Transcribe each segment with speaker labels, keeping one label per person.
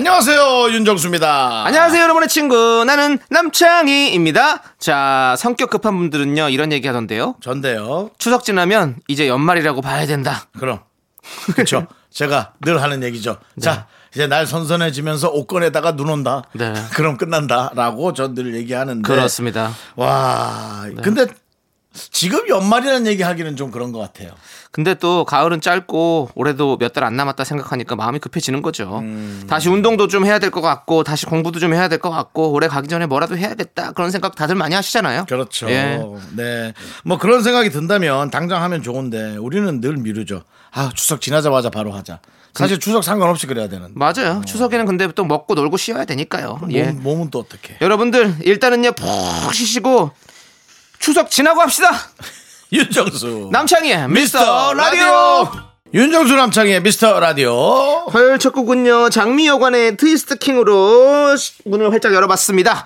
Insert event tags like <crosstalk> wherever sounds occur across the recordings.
Speaker 1: 안녕하세요 윤정수입니다.
Speaker 2: 안녕하세요, 여러분의 친구. 나는 남창희입니다. 자, 성격 급한 분들은요, 이런 얘기 하던데요.
Speaker 1: 전데요.
Speaker 2: 추석 지나면 이제 연말이라고 봐야 된다.
Speaker 1: 그럼 그렇죠. 제가 늘 하는 얘기죠. 자 이제 날 선선해지면서 옷 꺼내다가 눈 온다.
Speaker 2: 네. <laughs>
Speaker 1: 그럼 끝난다라고 전 늘 얘기하는데.
Speaker 2: 그렇습니다.
Speaker 1: 와 근데 지금 연말이라는 얘기 하기는 좀 그런 것 같아요.
Speaker 2: 근데 또 가을은 짧고 올해도 몇 달 안 남았다 생각하니까 마음이 급해지는 거죠.
Speaker 1: 음.
Speaker 2: 다시 운동도 좀 해야 될 것 같고 다시 공부도 좀 해야 될 것 같고 올해 가기 전에 뭐라도 해야겠다 그런 생각 다들 많이 하시잖아요.
Speaker 1: 그렇죠.
Speaker 2: 예.
Speaker 1: 네. 뭐 그런 생각이 든다면 당장 하면 좋은데 우리는 늘 미루죠. 아 추석 지나자마자 바로 하자. 사실 추석 상관없이 그래야 되는데.
Speaker 2: 맞아요. 추석에는 근데 또 먹고 놀고 쉬어야 되니까요. 예.
Speaker 1: 몸, 몸은 또 어떻게?
Speaker 2: 여러분들 일단은요 푹 쉬시고 추석 지나고 합시다.
Speaker 1: 윤정수
Speaker 2: 남창희의 미스터 라디오.
Speaker 1: 윤정수 남창의 미스터 라디오.
Speaker 2: 화요일 첫 곡은요 장미여관의 트위스트 킹으로 시- 문을 활짝 열어봤습니다.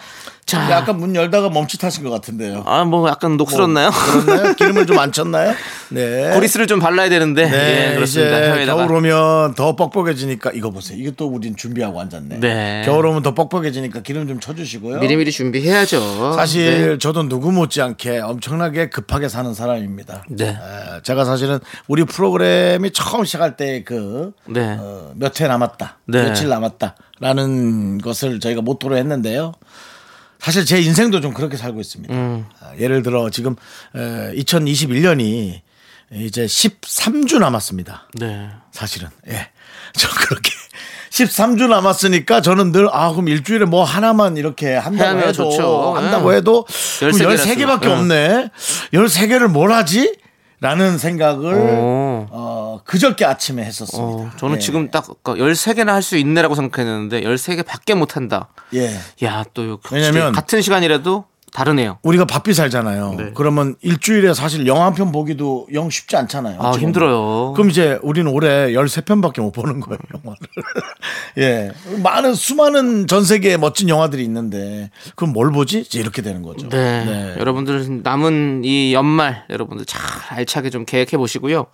Speaker 2: 자,
Speaker 1: 약간 문 열다가 멈칫하신 것 같은데요.
Speaker 2: 아 뭐 약간 녹슬었나요?
Speaker 1: 그렇나요? 기름을 좀 안 쳤나요? 네.
Speaker 2: 고리스를 좀 발라야 되는데
Speaker 1: 네,
Speaker 2: 예, 그렇습니다.
Speaker 1: 이제. 겨울 오면 더 뻑뻑해지니까 이거 보세요. 이게 또 우린 준비하고 앉았네.
Speaker 2: 네.
Speaker 1: 겨울 오면 더 뻑뻑해지니까 기름 좀 쳐주시고요.
Speaker 2: 미리미리 준비해야죠.
Speaker 1: 사실 저도 누구 못지않게 엄청나게 급하게 사는 사람입니다.
Speaker 2: 네.
Speaker 1: 에, 제가 사실은 우리 프로그램이 처음 시작할 때그
Speaker 2: 네.
Speaker 1: 몇회 남았다,
Speaker 2: 네.
Speaker 1: 며칠 남았다라는 것을 저희가 모토로 했는데요. 사실 제 인생도 좀 그렇게 살고 있습니다.
Speaker 2: 음.
Speaker 1: 아, 예를 들어 지금 2021년이 이제 13주 남았습니다.
Speaker 2: 네.
Speaker 1: 사실은 예. <laughs> 저 그렇게 <laughs> 13주 남았으니까 저는 늘 아 그럼 일주일에 뭐 하나만 이렇게 한다고 해도
Speaker 2: 좋죠.
Speaker 1: 한다고
Speaker 2: 예.
Speaker 1: 해도
Speaker 2: 13개
Speaker 1: 13개밖에
Speaker 2: 였어요.
Speaker 1: 없네. 13개를 뭘 하지? 라는 생각을
Speaker 2: 오.
Speaker 1: 어, 그저께 아침에 했었습니다.
Speaker 2: 어, 저는
Speaker 1: 예.
Speaker 2: 지금 딱 13개나 할 수 있네라고 생각했는데 13개 밖에 못 한다.
Speaker 1: 예.
Speaker 2: 야, 또
Speaker 1: 왜냐면-
Speaker 2: 같은 시간이라도 다르네요.
Speaker 1: 우리가 바삐 살잖아요.
Speaker 2: 네.
Speaker 1: 그러면 일주일에 사실 영화 한 편 보기도 영 쉽지 않잖아요.
Speaker 2: 아,
Speaker 1: 어찌 보면.
Speaker 2: 힘들어요.
Speaker 1: 그럼 이제 우리는 올해 13편밖에 못 보는 거예요, 영화를. <laughs> 예. 많은, 수많은 전 세계의 멋진 영화들이 있는데, 그럼 뭘 보지? 이제 이렇게 되는 거죠.
Speaker 2: 네. 여러분들 남은 이 연말 여러분들 잘 알차게 좀 계획해 보시고요.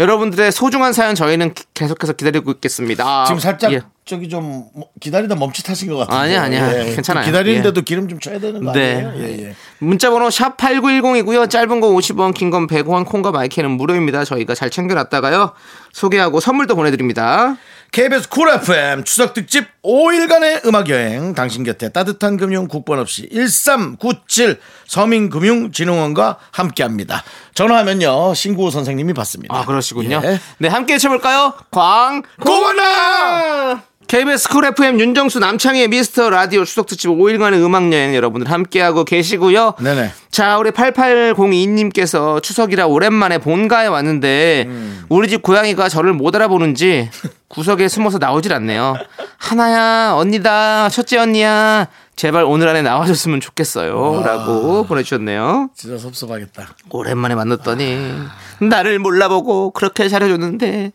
Speaker 2: 여러분들의 소중한 사연 저희는 기- 계속해서 기다리고 있겠습니다.
Speaker 1: 지금 살짝
Speaker 2: 예.
Speaker 1: 저기 좀 뭐- 기다리다 멈칫하신 것 같아요.
Speaker 2: 아니야, 아니야. 괜찮아요.
Speaker 1: 기다리는데도 기름 좀 쳐야 되는 거
Speaker 2: 네.
Speaker 1: 아니에요? 예, 예.
Speaker 2: 문자 번호 샵 8910이고요. 짧은 거 50원, 긴 건 100원, 콩과 my K는 무료입니다. 저희가 잘 챙겨 놨다가요. 소개하고 선물도 보내 드립니다.
Speaker 1: KBS Cool FM 추석 특집 5일간의 음악 여행 당신 곁에 따뜻한 금융 국번 없이 1397 서민금융진흥원과 함께합니다. 전화하면요 신구호 선생님이 받습니다.
Speaker 2: 아, 그러시군요.
Speaker 1: 예.
Speaker 2: 네, 함께 외쳐볼까요? 광,
Speaker 1: 고원아
Speaker 2: KBS Cool FM 윤정수 남창희의 미스터 라디오 추석 특집 5일간의 음악 여행 여러분들 함께하고 계시고요.
Speaker 1: 네네.
Speaker 2: 자, 우리 8802님께서 추석이라 오랜만에 본가에 왔는데 우리 집 고양이가 저를 못 알아보는지 구석에 숨어서 나오질 않네요. 하나야, 언니다, 첫째 언니야. 제발 오늘 안에 나와줬으면 좋겠어요. 라고 보내주셨네요.
Speaker 1: 진짜 섭섭하겠다.
Speaker 2: 오랜만에 만났더니 나를 몰라보고 그렇게 잘해줬는데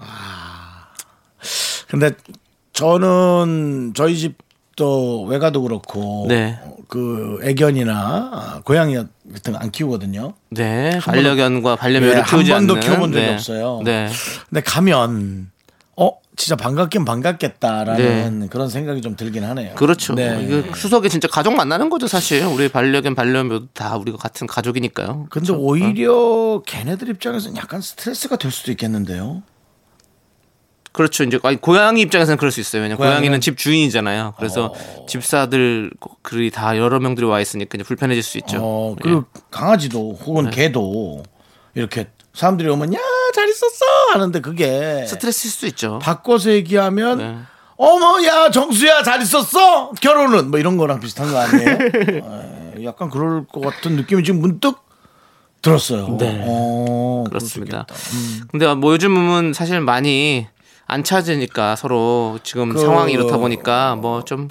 Speaker 1: 근데 저는 저희 집도 외가도 그렇고
Speaker 2: 네.
Speaker 1: 그 애견이나 고양이 같은 거 안 키우거든요.
Speaker 2: 네 반려견과 반려묘를
Speaker 1: 예, 한
Speaker 2: 키우지
Speaker 1: 번도
Speaker 2: 않는
Speaker 1: 키워본 적이
Speaker 2: 네.
Speaker 1: 없어요.
Speaker 2: 네.
Speaker 1: 근데 가면 어 진짜 반갑긴 반갑겠다라는 그런 생각이 좀 들긴 하네요.
Speaker 2: 그렇죠.
Speaker 1: 네.
Speaker 2: 이거 추석에 진짜 가족 만나는 거죠, 사실. 우리 반려견, 반려묘 다 우리가 같은 가족이니까요.
Speaker 1: 근데 오히려 걔네들 입장에서는 약간 스트레스가 될 수도 있겠는데요.
Speaker 2: 그렇죠. 이제 아니, 고양이 입장에서는 그럴 수 있어요. 왜냐면
Speaker 1: 고양이는-
Speaker 2: 고양이는 집 주인이잖아요. 그래서
Speaker 1: 어.
Speaker 2: 집사들 그리 다 여러 명들이 와 있으니까 이제 불편해질 수 있죠.
Speaker 1: 어, 그리고
Speaker 2: 예.
Speaker 1: 강아지도 혹은
Speaker 2: 네.
Speaker 1: 개도 이렇게 사람들이 오면 야 잘 있었어 하는데 그게
Speaker 2: 스트레스일 수도 있죠.
Speaker 1: 바꿔서 얘기하면
Speaker 2: 네.
Speaker 1: 어머 야 정수야 잘 있었어 결혼은 뭐 이런 거랑 비슷한 거 아니에요? 에, <laughs> 약간 그럴 것 같은 느낌이 지금 문득 들었어요.
Speaker 2: 네.
Speaker 1: 어, 그럴 수
Speaker 2: 그렇습니다.
Speaker 1: 음.
Speaker 2: 근데 뭐 요즘은 사실 많이 안 찾으니까 서로 지금
Speaker 1: 그-
Speaker 2: 상황이 이렇다 보니까 뭐 좀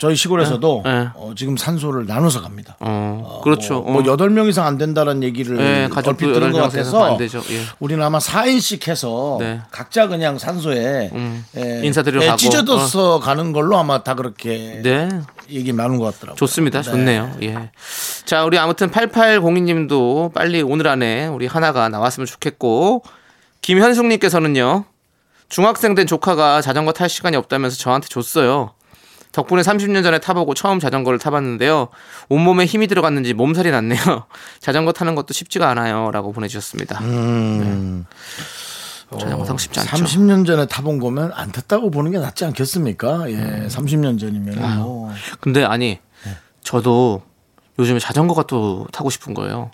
Speaker 1: 저희 시골에서도
Speaker 2: 네.
Speaker 1: 어, 지금 산소를 나눠서 갑니다.
Speaker 2: 어, 그렇죠.
Speaker 1: 뭐,
Speaker 2: 어.
Speaker 1: 여덟 명 이상 안 된다는 얘기를
Speaker 2: 네,
Speaker 1: 얼핏 들은 것 같아서
Speaker 2: 안 되죠. 예.
Speaker 1: 우리는 아마 4인씩 해서
Speaker 2: 네.
Speaker 1: 각자 그냥 산소에
Speaker 2: 음,
Speaker 1: 예,
Speaker 2: 인사드리러
Speaker 1: 예,
Speaker 2: 가고.
Speaker 1: 찢어져서 가는 걸로 아마 다 그렇게
Speaker 2: 네.
Speaker 1: 얘기 많은 것 같더라고요.
Speaker 2: 좋습니다.
Speaker 1: 네.
Speaker 2: 좋네요. 예. 자, 우리 아무튼 8802님도 빨리 오늘 안에 우리 하나가 나왔으면 좋겠고, 김현숙님께서는요, 중학생 된 조카가 자전거 탈 시간이 없다면서 저한테 줬어요. 덕분에 30년 전에 타보고 처음 자전거를 타봤는데요. 온몸에 힘이 들어갔는지 몸살이 났네요. <laughs> 자전거 타는 것도 쉽지가 않아요. 라고 보내주셨습니다.
Speaker 1: 음,
Speaker 2: 네. 자전거 타고 쉽지 않죠.
Speaker 1: 30년 전에 타본 거면 안 탔다고 보는 게 낫지 않겠습니까? 예,
Speaker 2: 음.
Speaker 1: 30년 전이면 뭐
Speaker 2: 근데 아니,
Speaker 1: 네.
Speaker 2: 저도 요즘에 자전거가 또 타고 싶은 거예요.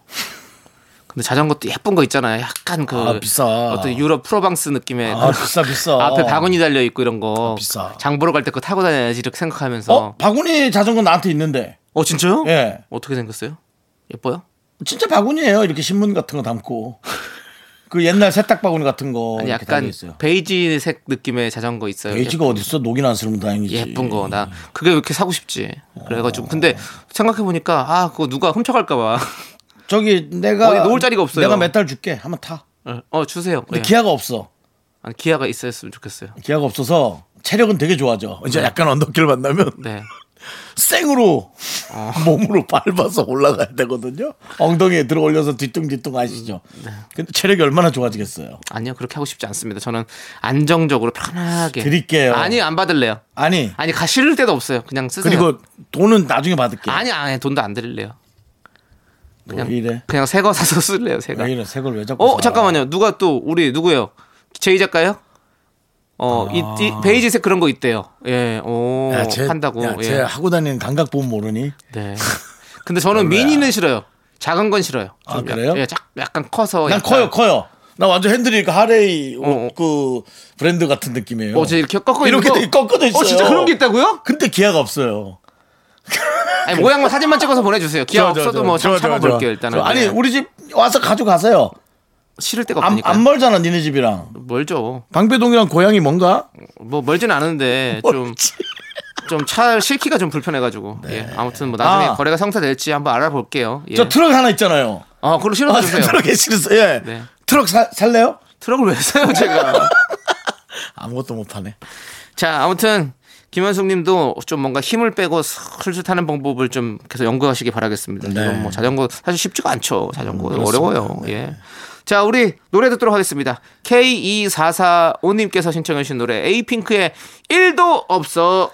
Speaker 2: 근데 자전거 또 예쁜 거 있잖아요. 약간 그
Speaker 1: 아, 비싸.
Speaker 2: 어떤 유럽 프로방스 느낌의
Speaker 1: 아,
Speaker 2: 그
Speaker 1: 비싸 비싸.
Speaker 2: 앞에 바구니 달려 있고 이런 거
Speaker 1: 아, 비싸.
Speaker 2: 장 보러 갈 때 그거 타고 다녀야지 이렇게 생각하면서
Speaker 1: 어, 바구니 자전거 나한테 있는데.
Speaker 2: 어 진짜요?
Speaker 1: 예.
Speaker 2: 어떻게 생겼어요? 예뻐요?
Speaker 1: 진짜 바구니예요. 이렇게 신문 같은 거 담고. 그 옛날 세탁 바구니 같은 거
Speaker 2: 아니 약간. 베이지색 느낌의 자전거 있어요.
Speaker 1: 베이지가 어디 있어? 녹이 안 쓰면 다행이지.
Speaker 2: 예쁜 거 나 그게 왜 이렇게 사고 싶지. 그래가지고 근데 생각해 보니까 아 그거 누가 훔쳐갈까 봐.
Speaker 1: 저기 내가
Speaker 2: 어디 놓을 자리가 없어요.
Speaker 1: 내가 몇 달 줄게. 한번 타.
Speaker 2: 어 주세요.
Speaker 1: 근데
Speaker 2: 예.
Speaker 1: 기아가 없어.
Speaker 2: 아니, 기아가 있었으면 좋겠어요.
Speaker 1: 기아가 없어서 체력은 되게 좋아져. 이제 약간 언덕길 만나면
Speaker 2: 네. <laughs>
Speaker 1: 생으로
Speaker 2: 어.
Speaker 1: 몸으로 밟아서 올라가야 되거든요. 엉덩이에 들어 올려서 뒤뚱뒤뚱 하시죠.
Speaker 2: 네.
Speaker 1: 근데 체력이 얼마나 좋아지겠어요.
Speaker 2: 아니요 그렇게 하고 싶지 않습니다. 저는 안정적으로 편하게
Speaker 1: 드릴게요.
Speaker 2: 아니 안 받을래요.
Speaker 1: 아니
Speaker 2: 아니 가 실을 때도 없어요. 그냥 쓰세요.
Speaker 1: 그리고 돈은 나중에 받을게.
Speaker 2: 아니 아니 돈도 안 드릴래요.
Speaker 1: 왜 이래?
Speaker 2: 그냥 새 거 사서 쓸래요. 새가.
Speaker 1: 왜 이래? 새걸 왜 자꾸
Speaker 2: 어
Speaker 1: 사?
Speaker 2: 잠깐만요. 누가 또 우리 누구예요? 제이 작가요? 어, 이, 이 베이지색 그런 거 있대요. 예, 오,
Speaker 1: 야, 쟤. 야,
Speaker 2: 예.
Speaker 1: 쟤 하고 다니는 감각 보면 모르니?
Speaker 2: 네. 근데 저는 미니는 싫어요. 작은 건 싫어요.
Speaker 1: 아,
Speaker 2: 좀
Speaker 1: 그래요?
Speaker 2: 약, 예, 작- 약간 커서.
Speaker 1: 난
Speaker 2: 약간-
Speaker 1: 커요, 커요. 나 완전 핸들이 그 하레이
Speaker 2: 어, 어.
Speaker 1: 그 브랜드 같은 느낌이에요.
Speaker 2: 어, 저 이렇게 꺾어
Speaker 1: 이렇게
Speaker 2: 거.
Speaker 1: 꺾어져 있어요.
Speaker 2: 어, 진짜 그런 게 있다고요?
Speaker 1: 근데 기아가 없어요.
Speaker 2: 아니, 모양만 사진만 찍어서 보내주세요. 기아
Speaker 1: 좋아,
Speaker 2: 없어도
Speaker 1: 좋아,
Speaker 2: 뭐
Speaker 1: 좋아,
Speaker 2: 참
Speaker 1: 좋아,
Speaker 2: 참아볼게요
Speaker 1: 좋아.
Speaker 2: 일단은.
Speaker 1: 아니
Speaker 2: 네.
Speaker 1: 우리 집 와서 가져가세요.
Speaker 2: 데가
Speaker 1: 안,
Speaker 2: 없으니까.
Speaker 1: 안 멀잖아, 니네 집이랑.
Speaker 2: 멀죠.
Speaker 1: 방배동이랑 고향이 뭔가?
Speaker 2: 뭐 멀지는 않은데 좀. 좀 차 실기가 좀 불편해가지고 예 아무튼 뭐 나중에
Speaker 1: 아.
Speaker 2: 거래가 성사될지 한번 알아볼게요 예.
Speaker 1: 저 트럭 하나 있잖아요.
Speaker 2: 아 그걸
Speaker 1: 아,
Speaker 2: 실어주세요
Speaker 1: 트럭에 실었어요. 예.
Speaker 2: 네.
Speaker 1: 트럭 사, 살래요?
Speaker 2: 트럭을 왜 사요 제가 <laughs>
Speaker 1: 아무것도 못 하네.
Speaker 2: 자, 아무튼 김현숙 님도 좀 뭔가 힘을 빼고 슬슬 타는 방법을 좀 계속 연구하시기 바라겠습니다.
Speaker 1: 네.
Speaker 2: 이건 뭐 자전거 사실 쉽지가 않죠. 자전거 어려워요. 예. 자, 우리 노래 듣도록 하겠습니다. K2445님께서 신청해 주신 노래 에이핑크의 1도 없어.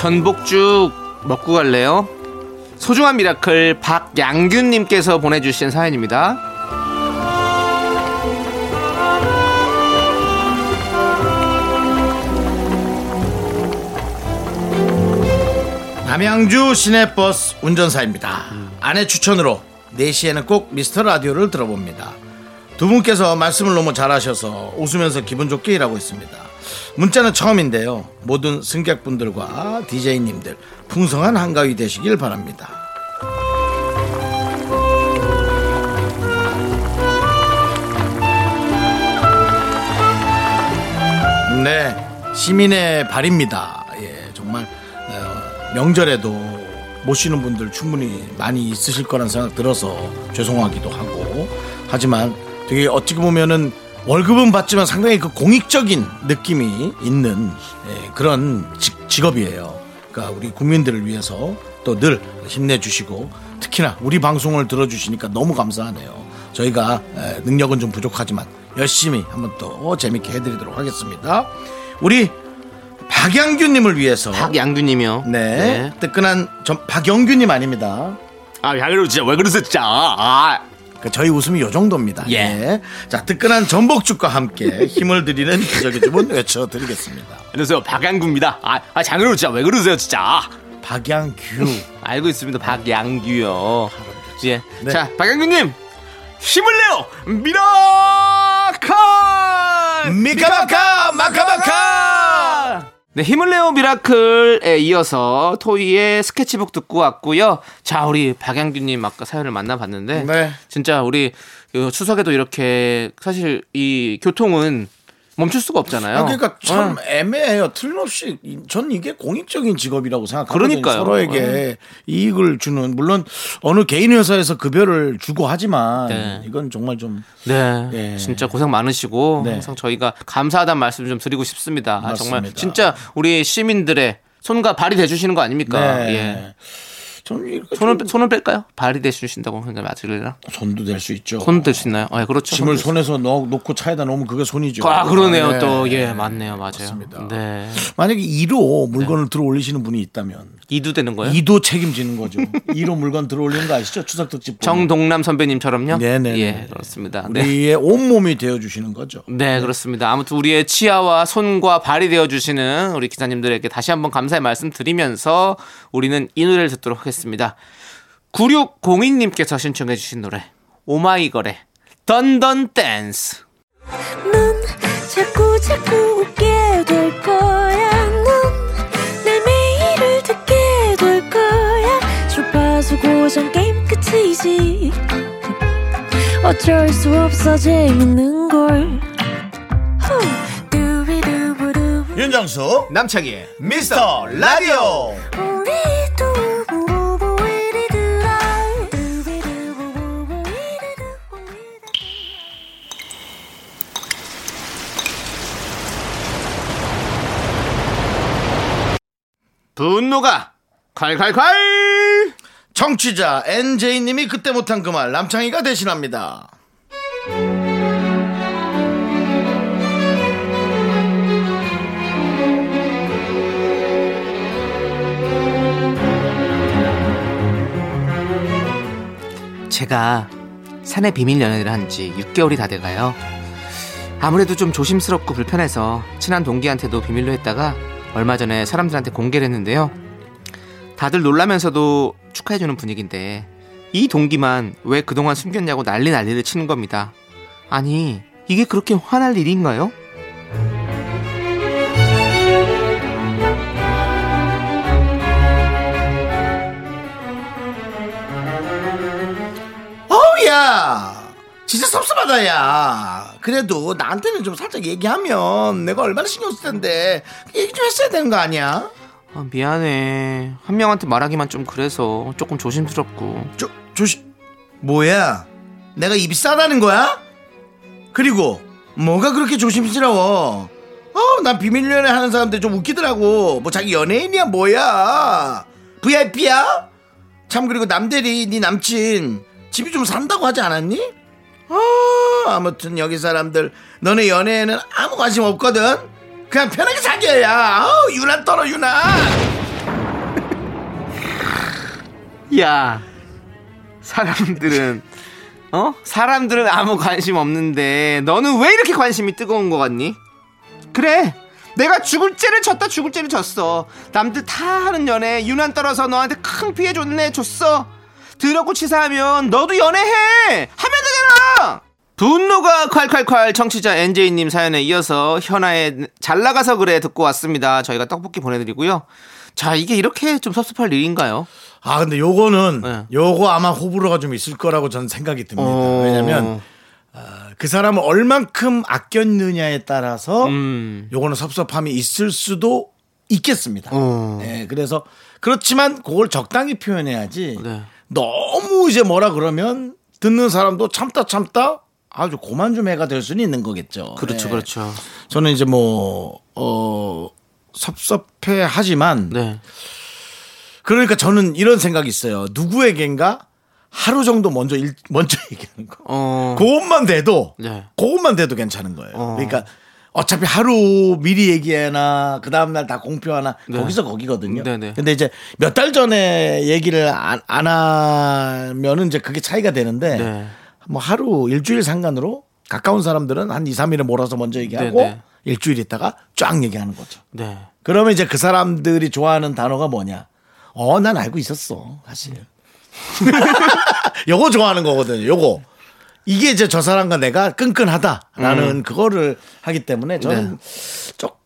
Speaker 2: 전복죽 먹고 갈래요? 소중한 miracle 박양균님께서 보내주신 사연입니다.
Speaker 1: 남양주 시내버스 운전사입니다. 아내 추천으로 4시에는 꼭 미스터 라디오를 들어봅니다. 두 분께서 말씀을 너무 잘하셔서 웃으면서 기분 좋게 일하고 있습니다. 문자는 처음인데요. 모든 승객분들과 DJ님들 풍성한 한가위 되시길 바랍니다. 네, 시민의 발입니다. 예, 정말 어, 명절에도 못 쉬는 분들 충분히 많이 있으실 거란 생각 들어서 죄송하기도 하고 하지만 되게 어찌 보면은 월급은 받지만 상당히 그 공익적인 느낌이 있는 예, 그런 직, 직업이에요. 그러니까 우리 국민들을 위해서 또 늘 힘내주시고 특히나 우리 방송을 들어주시니까 너무 감사하네요. 저희가 에, 능력은 좀 부족하지만 열심히 한번 또 재밌게 해드리도록 하겠습니다. 우리 박양규님을 위해서
Speaker 2: 박양균님이요.
Speaker 1: 네, 뜨끈한 전 박영규님 아닙니다.
Speaker 2: 아, 양균 진짜 왜 그러세요, 진짜. 아,
Speaker 1: 그 저희 웃음이 요 정도입니다.
Speaker 2: 예.
Speaker 1: 예. 자, 뜨끈한 전복죽과 함께 힘을 드리는 기적의 주문 외쳐드리겠습니다.
Speaker 2: 안녕하세요, 박양구입니다. 아, 아 장균 진짜 왜 그러세요, 진짜.
Speaker 1: 박양규. <laughs>
Speaker 2: 알고 있습니다, 박양규요. 예.
Speaker 1: 네.
Speaker 2: 자, 박양규님 힘을 내요, miracle.
Speaker 1: 미카마카 마카마카
Speaker 2: 네, 힘을 내요 miracle에 이어서 토이의 스케치북 듣고 왔고요. 자, 우리 박양규님 아까 사연을 만나봤는데,
Speaker 1: 네.
Speaker 2: 진짜 우리 그 추석에도 이렇게 사실 이 교통은 멈출 수가 없잖아요.
Speaker 1: 아, 그러니까 참
Speaker 2: 어.
Speaker 1: 애매해요. 틀림없이 이- 전 이게 공익적인 직업이라고 생각하거든요.
Speaker 2: 그러니까요.
Speaker 1: 서로에게 이익을 주는 물론 어느 개인 회사에서 급여를 주고 하지만
Speaker 2: 네.
Speaker 1: 이건 정말 좀
Speaker 2: 네,
Speaker 1: 예.
Speaker 2: 진짜 고생 많으시고
Speaker 1: 네.
Speaker 2: 항상 저희가 감사하다는 말씀 좀 드리고 싶습니다. 아, 정말
Speaker 1: 맞습니다.
Speaker 2: 진짜 우리 시민들의 손과 발이 돼 주시는 거 아닙니까?
Speaker 1: 네.
Speaker 2: 예.
Speaker 1: 저는
Speaker 2: 손은
Speaker 1: 좀
Speaker 2: 손은 뺄까요? 발이 돼주신다고 생각 맞으려나?
Speaker 1: 손도 될 수 있죠.
Speaker 2: 손될수 있나요? 아, 그렇죠.
Speaker 1: 짐을
Speaker 2: 손
Speaker 1: 손에서 넣, 놓고 차에다 놓으면 그게 손이죠.
Speaker 2: 아 그러네요
Speaker 1: 네.
Speaker 2: 또 예 맞네요 맞아요.
Speaker 1: 맞습니다.
Speaker 2: 네
Speaker 1: 만약에 2로 물건을 들어 올리시는 분이 있다면
Speaker 2: 이두 되는 거예요?
Speaker 1: 2도 책임지는 거죠. <laughs> 2로 물건 들어 올리는 거 아시죠? 추석 특집.
Speaker 2: 정동남 선배님처럼요?
Speaker 1: 네네네.
Speaker 2: 예 그렇습니다. 네.
Speaker 1: 우리의 온몸이 되어 주시는 거죠.
Speaker 2: 네, 그렇습니다. 아무튼 우리의 치아와 손과 발이 되어 주시는 우리 기사님들에게 다시 한번 감사의 말씀 드리면서 우리는 이 노래를 듣도록 하겠습니다. 9602님께서 신청해 주신 노래, 오마이걸의 던던 댄스.
Speaker 3: 넌 자꾸 자꾸 웃게 될 거야. 넌내 매일을 듣게 될 거야. 주파수 고정 게임 끝이지. 어쩔 수 없어 재밌는 걸.
Speaker 1: 윤정수
Speaker 2: 남창희의
Speaker 1: 미스터 라디오.
Speaker 2: 분노가 칼칼칼!
Speaker 1: 청취자 NJ님이 그때 못한 그 말 남창희가 대신합니다.
Speaker 2: 제가 사내 비밀 연애를 한 지 6개월이 다 돼가요. 아무래도 좀 조심스럽고 불편해서 친한 동기한테도 비밀로 했다가 얼마 전에 사람들한테 공개를 했는데요. 다들 놀라면서도 축하해주는 분위기인데 이 동기만 왜 그동안 숨겼냐고 난리 난리를 치는 겁니다. 아니 이게 그렇게 화날 일인가요?
Speaker 1: 어우야 진짜 섭섭하다 야. 그래도 나한테는 좀 살짝 얘기하면 내가 얼마나 신경 쓸 텐데. 얘기 좀 했어야 되는 거 아니야?
Speaker 2: 아, 미안해. 한 명한테 말하기만 좀 그래서 조금 조심스럽고.
Speaker 1: 조, 조심 뭐야? 내가 입이 싸다는 거야? 그리고 뭐가 그렇게 조심스러워? 어 난 비밀 연애 하는 사람들 좀 웃기더라고. 뭐 자기 연예인이야 뭐야? VIP야? 참 그리고 남대리 네 남친 집이 좀 산다고 하지 않았니? 어, 아무튼 여기 사람들 너네 연애에는 아무 관심 없거든. 그냥 편하게 사귀어야. 어, 유난 떨어 유난. <laughs>
Speaker 2: 야, 사람들은 어? 사람들은 아무 관심 없는데 너는 왜 이렇게 관심이 뜨거운 거 같니? 그래. 내가 죽을 죄를 졌다 죽을 죄를 졌어. 남들 다 하는 연애 유난 떨어서 너한테 큰 피해 줬네 줬어. 더럽고 치사하면 너도 연애해. 분노가 콸콸콸 청취자 NJ님 사연에 이어서 현아의 잘 나가서 그래 듣고 왔습니다. 저희가 떡볶이 보내드리고요. 자 이게 이렇게 좀 섭섭할 일인가요?
Speaker 1: 아 근데 요거는
Speaker 2: 네.
Speaker 1: 요거 아마 호불호가 좀 있을 거라고 저는 생각이 듭니다.
Speaker 2: 어.
Speaker 1: 왜냐면 그 사람을 얼만큼 아꼈느냐에 따라서
Speaker 2: 음.
Speaker 1: 요거는 섭섭함이 있을 수도 있겠습니다.
Speaker 2: 어.
Speaker 1: 네, 그래서 그렇지만 그걸 적당히 표현해야지.
Speaker 2: 네.
Speaker 1: 너무 이제 뭐라 그러면 듣는 사람도 참다 참다 아주 고만 좀 해가 될 수는 있는 거겠죠.
Speaker 2: 그렇죠,
Speaker 1: 네.
Speaker 2: 그렇죠.
Speaker 1: 저는 이제 뭐, 어, 섭섭해 하지만
Speaker 2: 네.
Speaker 1: 그러니까 저는 이런 생각이 있어요. 누구에겐가 하루 정도 먼저 일, 먼저 <laughs> 얘기하는 거.
Speaker 2: 어.
Speaker 1: 그것만 돼도
Speaker 2: 네.
Speaker 1: 그것만 돼도 괜찮은 거예요.
Speaker 2: 어.
Speaker 1: 그러니까 어차피 하루 미리 얘기하나 그 다음 날 다 공표하나
Speaker 2: 네.
Speaker 1: 거기서 거기거든요.
Speaker 2: 네네.
Speaker 1: 근데 이제 몇 달 전에 얘기를 안, 안 하면은 이제 그게 차이가 되는데
Speaker 2: 네.
Speaker 1: 뭐 하루 일주일 상관으로 가까운 사람들은 한 2, 3일을 몰아서 먼저 얘기하고
Speaker 2: 네네.
Speaker 1: 일주일 있다가 쫙 얘기하는 거죠.
Speaker 2: 네.
Speaker 1: 그러면 이제 그 사람들이 좋아하는 단어가 뭐냐? 어, 난 알고 있었어, 사실. <laughs> 요거 좋아하는 거거든요, 요거. 이게 이제 저 사람과 내가 끈끈하다라는
Speaker 2: 음.
Speaker 1: 그거를 하기 때문에 저는 조금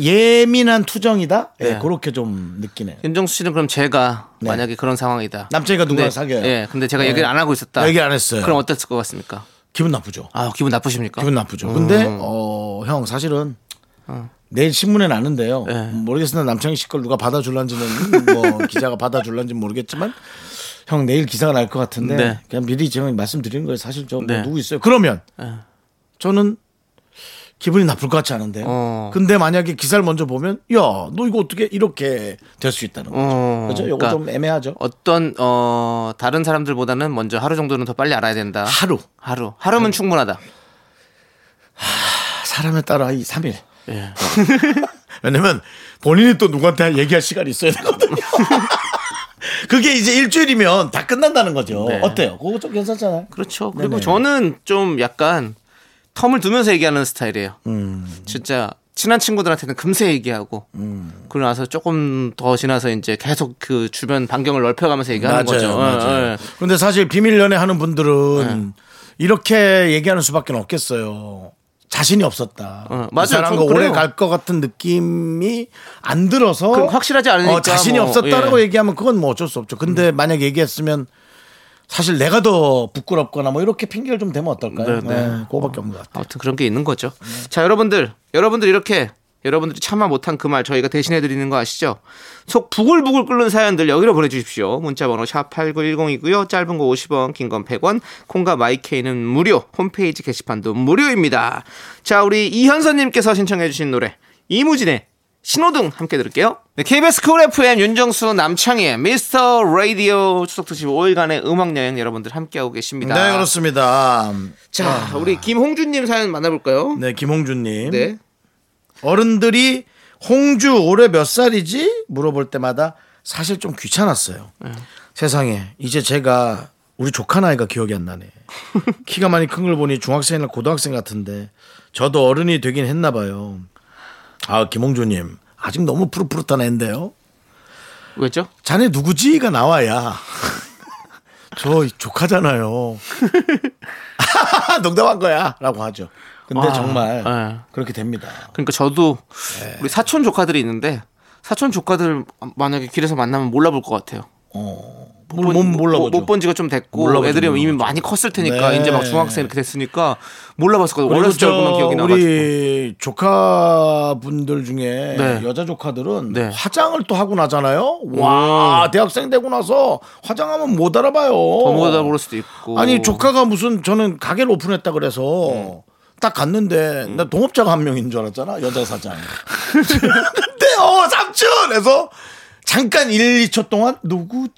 Speaker 1: 예민한 투정이다. 예,
Speaker 2: 네.
Speaker 1: 그렇게 좀 느끼네요.
Speaker 2: 윤정수 씨는 그럼 제가
Speaker 1: 네.
Speaker 2: 만약에 그런 상황이다.
Speaker 1: 남자애가 누구랑
Speaker 2: 근데,
Speaker 1: 사귀어요.
Speaker 2: 예, 근데 제가
Speaker 1: 네.
Speaker 2: 얘기를 안 하고 있었다.
Speaker 1: 얘기 안 했어요.
Speaker 2: 그럼 어땠을 것 같습니까?
Speaker 1: 기분 나쁘죠.
Speaker 2: 아, 기분 나쁘십니까?
Speaker 1: 기분 나쁘죠. 근데
Speaker 2: 음.
Speaker 1: 어, 형 사실은 내일 신문에 나는데요.
Speaker 2: 네.
Speaker 1: 모르겠으나 남창희 씨 걸 누가 받아줄란지는 뭐 <laughs> 기자가 받아줄란지는 모르겠지만 형 내일 기사가 날 것 같은데
Speaker 2: 네.
Speaker 1: 그냥 미리 제가 말씀드리는 거예요. 사실 저뭐
Speaker 2: 네.
Speaker 1: 누구 있어요. 그러면
Speaker 2: 네.
Speaker 1: 저는 기분이 나쁠 것 같지 않은데요.
Speaker 2: 어.
Speaker 1: 근데 만약에 기사를 먼저 보면 야 너 이거 어떻게 이렇게 될 수 있다는 거죠.
Speaker 2: 어,
Speaker 1: 그죠? 요거
Speaker 2: 그러니까
Speaker 1: 좀 애매하죠.
Speaker 2: 어떤 어 다른 사람들보다는 먼저 하루 정도는 더 빨리 알아야 된다.
Speaker 1: 하루
Speaker 2: 하루. 하루면 충분하다.
Speaker 1: 사람에 따라 이 3일.
Speaker 2: 예. <laughs>
Speaker 1: 왜냐면 본인이 또 누구한테 얘기할 시간이 있어야 되거든요. <laughs> 그게 이제 일주일이면 다 끝난다는 거죠.
Speaker 2: 네.
Speaker 1: 어때요? 그거 좀 괜찮잖아요.
Speaker 2: 그렇죠. 그리고
Speaker 1: 네네.
Speaker 2: 저는 좀 약간 텀을 두면서 얘기하는 스타일이에요.
Speaker 1: 음.
Speaker 2: 진짜 친한 친구들한테는 금세 얘기하고
Speaker 1: 음.
Speaker 2: 그러고 나서 조금 더 지나서 이제 계속 그 주변 반경을 넓혀가면서 얘기하는 거죠.
Speaker 1: 맞아요.
Speaker 2: 어, 어.
Speaker 1: 근데 사실 비밀 연애 하는 분들은 이렇게 얘기하는 수밖에 없겠어요. 자신이 없었다.
Speaker 2: 어,
Speaker 1: 이
Speaker 2: 맞아요.
Speaker 1: 사람과
Speaker 2: 좀
Speaker 1: 오래. 갈 것 같은 느낌이 안 들어서
Speaker 2: 확실하지 않으니까
Speaker 1: 어, 자신이
Speaker 2: 뭐,
Speaker 1: 없었다라고
Speaker 2: 예.
Speaker 1: 얘기하면 그건 뭐 어쩔 수 없죠. 근데 만약 얘기했으면 사실 내가 더 부끄럽거나 뭐 이렇게 핑계를 좀 대면 어떨까요?
Speaker 2: 네, 네.
Speaker 1: 네, 그거밖에 없는 것 같아요.
Speaker 2: 아무튼 그런 게 있는 거죠. 자, 여러분들, 여러분들 이렇게 여러분들이 참아 못한 그 말 저희가 대신해 드리는 거 아시죠? 속 부글부글 끓는 사연들 여기로 보내주십시오. 문자번호 샵 #8910이고요. 짧은 거 50원, 긴 건 100원. 콩과 my K는 무료. 홈페이지 게시판도 무료입니다. 자, 우리 이현선님께서 신청해주신 노래 이무진의 신호등 함께 들을게요. 네, KBS Cool FM 윤정수 남창희의 미스터 라디오 추석 특집 5일간의 음악 여행 여러분들 함께하고 계십니다.
Speaker 1: 네, 그렇습니다.
Speaker 2: 자, 우리 김홍준님 사연 만나볼까요?
Speaker 1: 네, 김홍준님.
Speaker 2: 네.
Speaker 1: 어른들이 홍주 올해 몇 살이지? 물어볼 때마다 사실 좀 귀찮았어요. 세상에 이제 제가 우리 조카 나이가 기억이 안 나네. <laughs> 키가 많이 큰 걸 보니 중학생이나 고등학생 같은데 저도 어른이 되긴 했나 봐요. 아 김홍주님 아직 너무 푸릇푸릇한 애인데요.
Speaker 2: 왜죠?
Speaker 1: 자네 누구지가 나와야 <laughs> 저 조카잖아요. <laughs> 농담한 거야 라고 하죠. 근데
Speaker 2: 아,
Speaker 1: 정말
Speaker 2: 네.
Speaker 1: 그렇게 됩니다.
Speaker 2: 그러니까 저도 우리 사촌 조카들이 있는데 사촌 조카들 만약에 길에서 만나면 몰라볼 것 같아요.
Speaker 1: 뭘, 못 몰라보죠.
Speaker 2: 못 본 지가 좀 됐고
Speaker 1: 몰라보죠,
Speaker 2: 애들이 이미
Speaker 1: 몰라보죠.
Speaker 2: 많이 컸을 테니까
Speaker 1: 네.
Speaker 2: 이제 막 중학생 이렇게 됐으니까.
Speaker 1: 그리고
Speaker 2: 어렸을 때 얼굴만
Speaker 1: 저
Speaker 2: 기억이 나가지고.
Speaker 1: 우리 조카분들 중에
Speaker 2: 네.
Speaker 1: 여자 조카들은
Speaker 2: 네.
Speaker 1: 화장을 또 하고 나잖아요. 와 대학생 되고 나서 화장하면 못 알아봐요.
Speaker 2: 더 못하다 그럴 수도 있고.
Speaker 1: 아니 조카가 무슨 저는 가게를 오픈했다 그래서 딱 갔는데 나 동업자가 한 명인 줄 알았잖아 여자 사장. <laughs> <laughs> 근데 어 삼촌 해서 잠깐 1, 2초 동안 누구 지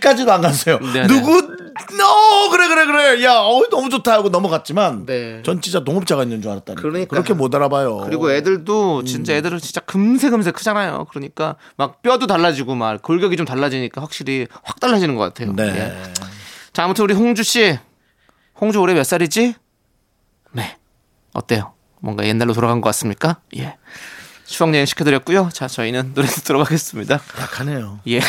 Speaker 1: 까지도 안 갔어요.
Speaker 2: 네네.
Speaker 1: 누구 어 그래 그래 그래 야 어, 너무 좋다 하고 넘어갔지만
Speaker 2: 네.
Speaker 1: 전 진짜 동업자가 있는 줄 알았다니.
Speaker 2: 그러니까.
Speaker 1: 그렇게 못 알아봐요.
Speaker 2: 그리고 애들도 진짜 애들은 진짜 금세 금세 크잖아요. 그러니까 막 뼈도 달라지고 막 골격이 좀 달라지니까 확실히 확 달라지는 것 같아요.
Speaker 1: 네.
Speaker 2: 예. 자 아무튼 우리 홍주 씨, 홍주 올해 몇 살이지? 네. 어때요? 뭔가 옛날로 돌아간 것 같습니까? 예. 추억 여행 시켜드렸고요. 자 저희는 노래 듣도록 하겠습니다.
Speaker 1: 약하네요.
Speaker 2: 예.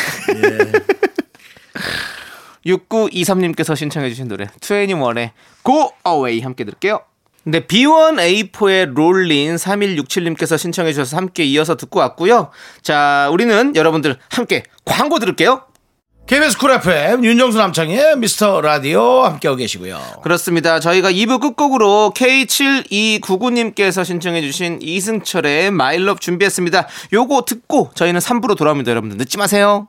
Speaker 2: 6923님께서 신청해 주신 노래 2NE1의 Go Away 함께 들을게요. 네, B1A4의 Lonely 3167님께서 신청해 주셔서 함께 이어서 듣고 왔고요. 자, 우리는 여러분들 함께 광고 들을게요.
Speaker 1: KBS Cool FM 윤정수 남창희의 미스터 라디오 함께하고 계시고요.
Speaker 2: 그렇습니다. 저희가 2부 끝곡으로 K7299님께서 신청해 주신 이승철의 My Love 준비했습니다. 요거 듣고 저희는 3부로 돌아옵니다. 여러분들 늦지 마세요.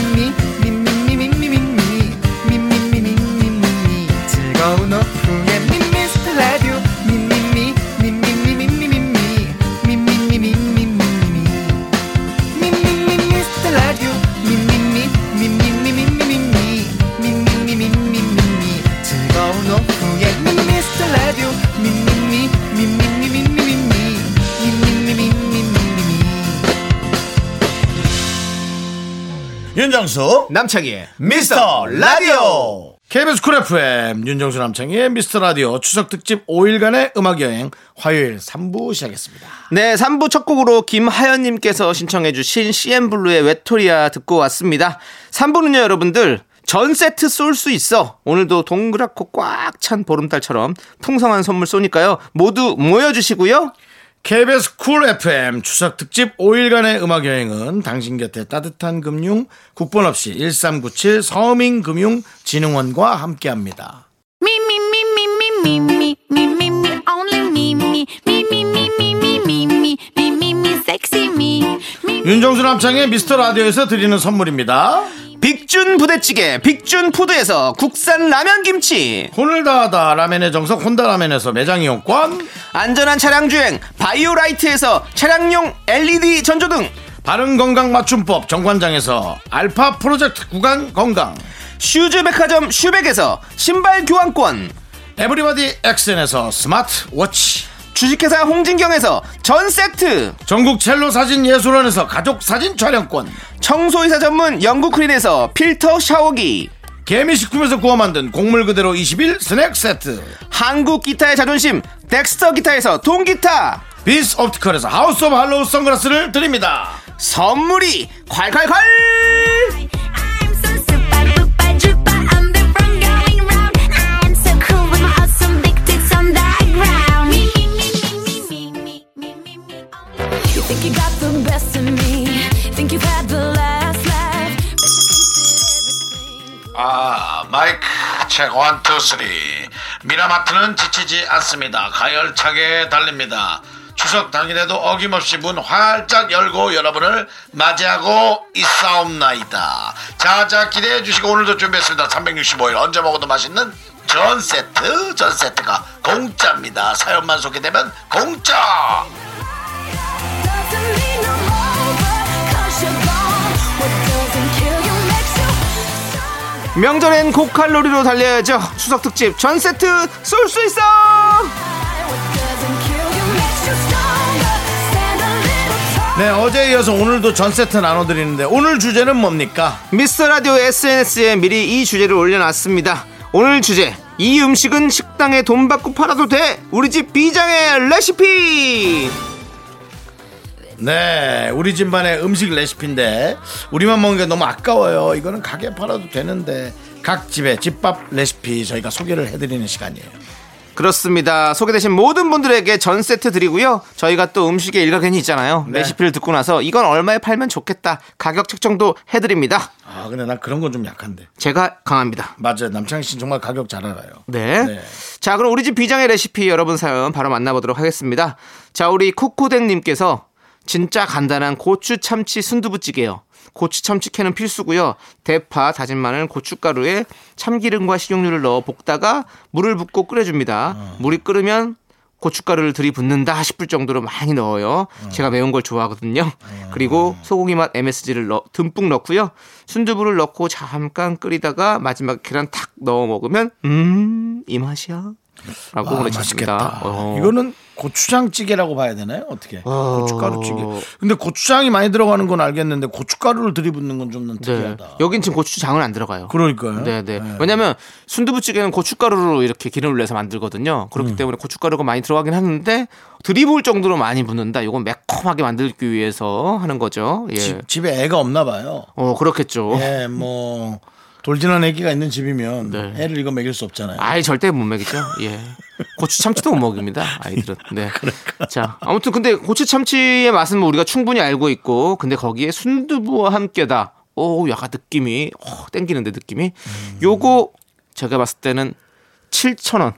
Speaker 1: 윤정수
Speaker 2: 남창희의
Speaker 1: 미스터 라디오 KBS Cool FM 윤정수 남창희의 미스터 라디오 추석 특집 5일간의 음악 여행 화요일 3부 시작했습니다.
Speaker 2: 네, 3부 첫 곡으로 김하연님께서 신청해주신 CN블루의 외톨이야 듣고 왔습니다. 3부는요, 여러분들. 전 세트 쏠 수 있어. 오늘도 동그랗고 꽉 찬 보름달처럼 풍성한 선물 쏘니까요. 모두 모여주시고요.
Speaker 1: KBS Cool FM 추석 특집 5일간의 음악 여행은 당신 곁에 따뜻한 금융 국번 없이 1397 서민 금융 진흥원과 함께합니다. 윤정수 남창의 미스터 라디오에서 드리는 선물입니다.
Speaker 2: 빅준 부대찌개, 빅준 푸드에서 국산 라면 김치.
Speaker 1: 혼을 다하다 라멘의 정석 혼다 라멘에서 매장 이용권
Speaker 2: 안전한 차량 주행, 바이오라이트에서 차량용 LED 전조등.
Speaker 1: 바른 건강 맞춤법 정관장에서 알파 프로젝트 구간 건강
Speaker 2: 슈즈 백화점 슈백에서 신발 교환권.
Speaker 1: 에브리바디 엑센에서 스마트 워치
Speaker 2: 주식회사 홍진경에서 전 세트.
Speaker 1: 전국 첼로 사진 예술원에서 가족 사진 촬영권
Speaker 2: 청소이사 전문 영국 크린에서 필터 샤워기.
Speaker 1: 개미식품에서 구워 만든 곡물 그대로 21 스낵 세트
Speaker 2: 한국 기타의 자존심 덱스터 기타에서 동기타.
Speaker 1: 비스 옵티컬에서 하우스 오브 할로우 선글라스를 드립니다
Speaker 2: 선물이 콸콸콸!
Speaker 3: I'm so super
Speaker 1: 아 mic check one two three. 미라마트는 지치지 않습니다. 가열차게 달립니다. 추석 당일에도 어김없이 문 활짝 열고 여러분을 맞이하고 있사옵나이다. 자 자 기대해 주시고 오늘도 준비했습니다. 365일 언제 먹어도 맛있는 전 세트. 전 세트가 공짜입니다. 사연만 소개되면 공짜
Speaker 2: 명절엔 고칼로리로 달려야죠. 추석 특집 전 세트 쏠 수 있어!
Speaker 1: 네 어제에 이어서 오늘도 전 세트 나눠드리는데 오늘 주제는 뭡니까
Speaker 2: 미스터 라디오 SNS에 미리 이 주제를 올려놨습니다. 오늘 주제 이 음식은 식당에 돈 받고 팔아도 돼 우리 집 비장의 레시피
Speaker 1: 네, 우리 집만의 음식 레시피인데 우리만 먹는 게 너무 아까워요. 이거는 가게 팔아도 되는데 각 집의 집밥 레시피 저희가 소개를 해드리는 시간이에요.
Speaker 2: 그렇습니다 소개되신 모든 분들에게 전 세트 드리고요 저희가 또 음식에 일가견이 있잖아요
Speaker 1: 네.
Speaker 2: 레시피를 듣고 나서 이건 얼마에 팔면 좋겠다 가격 책정도 해드립니다
Speaker 1: 아, 근데 난 그런 건 좀 약한데.
Speaker 2: 제가 강합니다
Speaker 1: 맞아요. 남창희 씨 정말 가격 잘 알아요.
Speaker 2: 네.
Speaker 1: 네.
Speaker 2: 자, 그럼 우리 집 비장의 레시피 여러분 사연 바로 만나보도록 하겠습니다. 자, 우리 코코댕님께서 진짜 간단한 고추 참치 순두부찌개요. 고추 참치 캐는 필수고요. 대파, 다진 마늘, 고춧가루에 참기름과 식용유를 넣어 볶다가 물을 붓고 끓여줍니다. 물이 끓으면 고춧가루를 들이붓는다 싶을 정도로 많이 넣어요. 제가 매운 걸 좋아하거든요. 그리고 소고기 맛 MSG를 넣, 듬뿍 넣고요. 순두부를 넣고 잠깐 끓이다가 마지막 계란 탁 넣어 먹으면 음, 이 맛이야. 라고
Speaker 1: 아,
Speaker 2: 보내주셨습니다.
Speaker 1: 맛있겠다.
Speaker 2: 어.
Speaker 1: 이거는 고추장찌개라고 봐야 되나요? 어떻게?
Speaker 2: 어.
Speaker 1: 고춧가루찌개. 근데 고추장이 많이 들어가는 건 알겠는데 고춧가루를 들이붓는 건좀
Speaker 2: 네.
Speaker 1: 특이하다.
Speaker 2: 여긴 지금 고추장은 안 들어가요.
Speaker 1: 그러니까요.
Speaker 2: 네, 네. 왜냐면 순두부찌개는 고춧가루로 이렇게 기름을 내서 만들거든요.
Speaker 1: 음.
Speaker 2: 그렇기 때문에 고춧가루가 많이 들어가긴 하는데 들이부을 정도로 많이 붓는다. 이건 매콤하게 만들기 위해서 하는 거죠. 예.
Speaker 1: 집, 집에 애가 없나 봐요.
Speaker 2: 어, 그렇겠죠.
Speaker 1: 예, 뭐 돌진한 애기가 있는 집이면
Speaker 2: 네.
Speaker 1: 애를 이거 먹일 수 없잖아요.
Speaker 2: 아이 절대 못 먹이죠. 예. 고추 참치도 못 먹입니다. 아이들은. 네. <laughs>
Speaker 1: 그러니까.
Speaker 2: 자, 아무튼 근데 고추 참치의 맛은 뭐 우리가 충분히 알고 있고 근데 거기에 순두부와 함께다. 오, 약간 느낌이 어, 땡기는데 느낌이.
Speaker 1: 음.
Speaker 2: 요거 제가 봤을 때는 7,000원,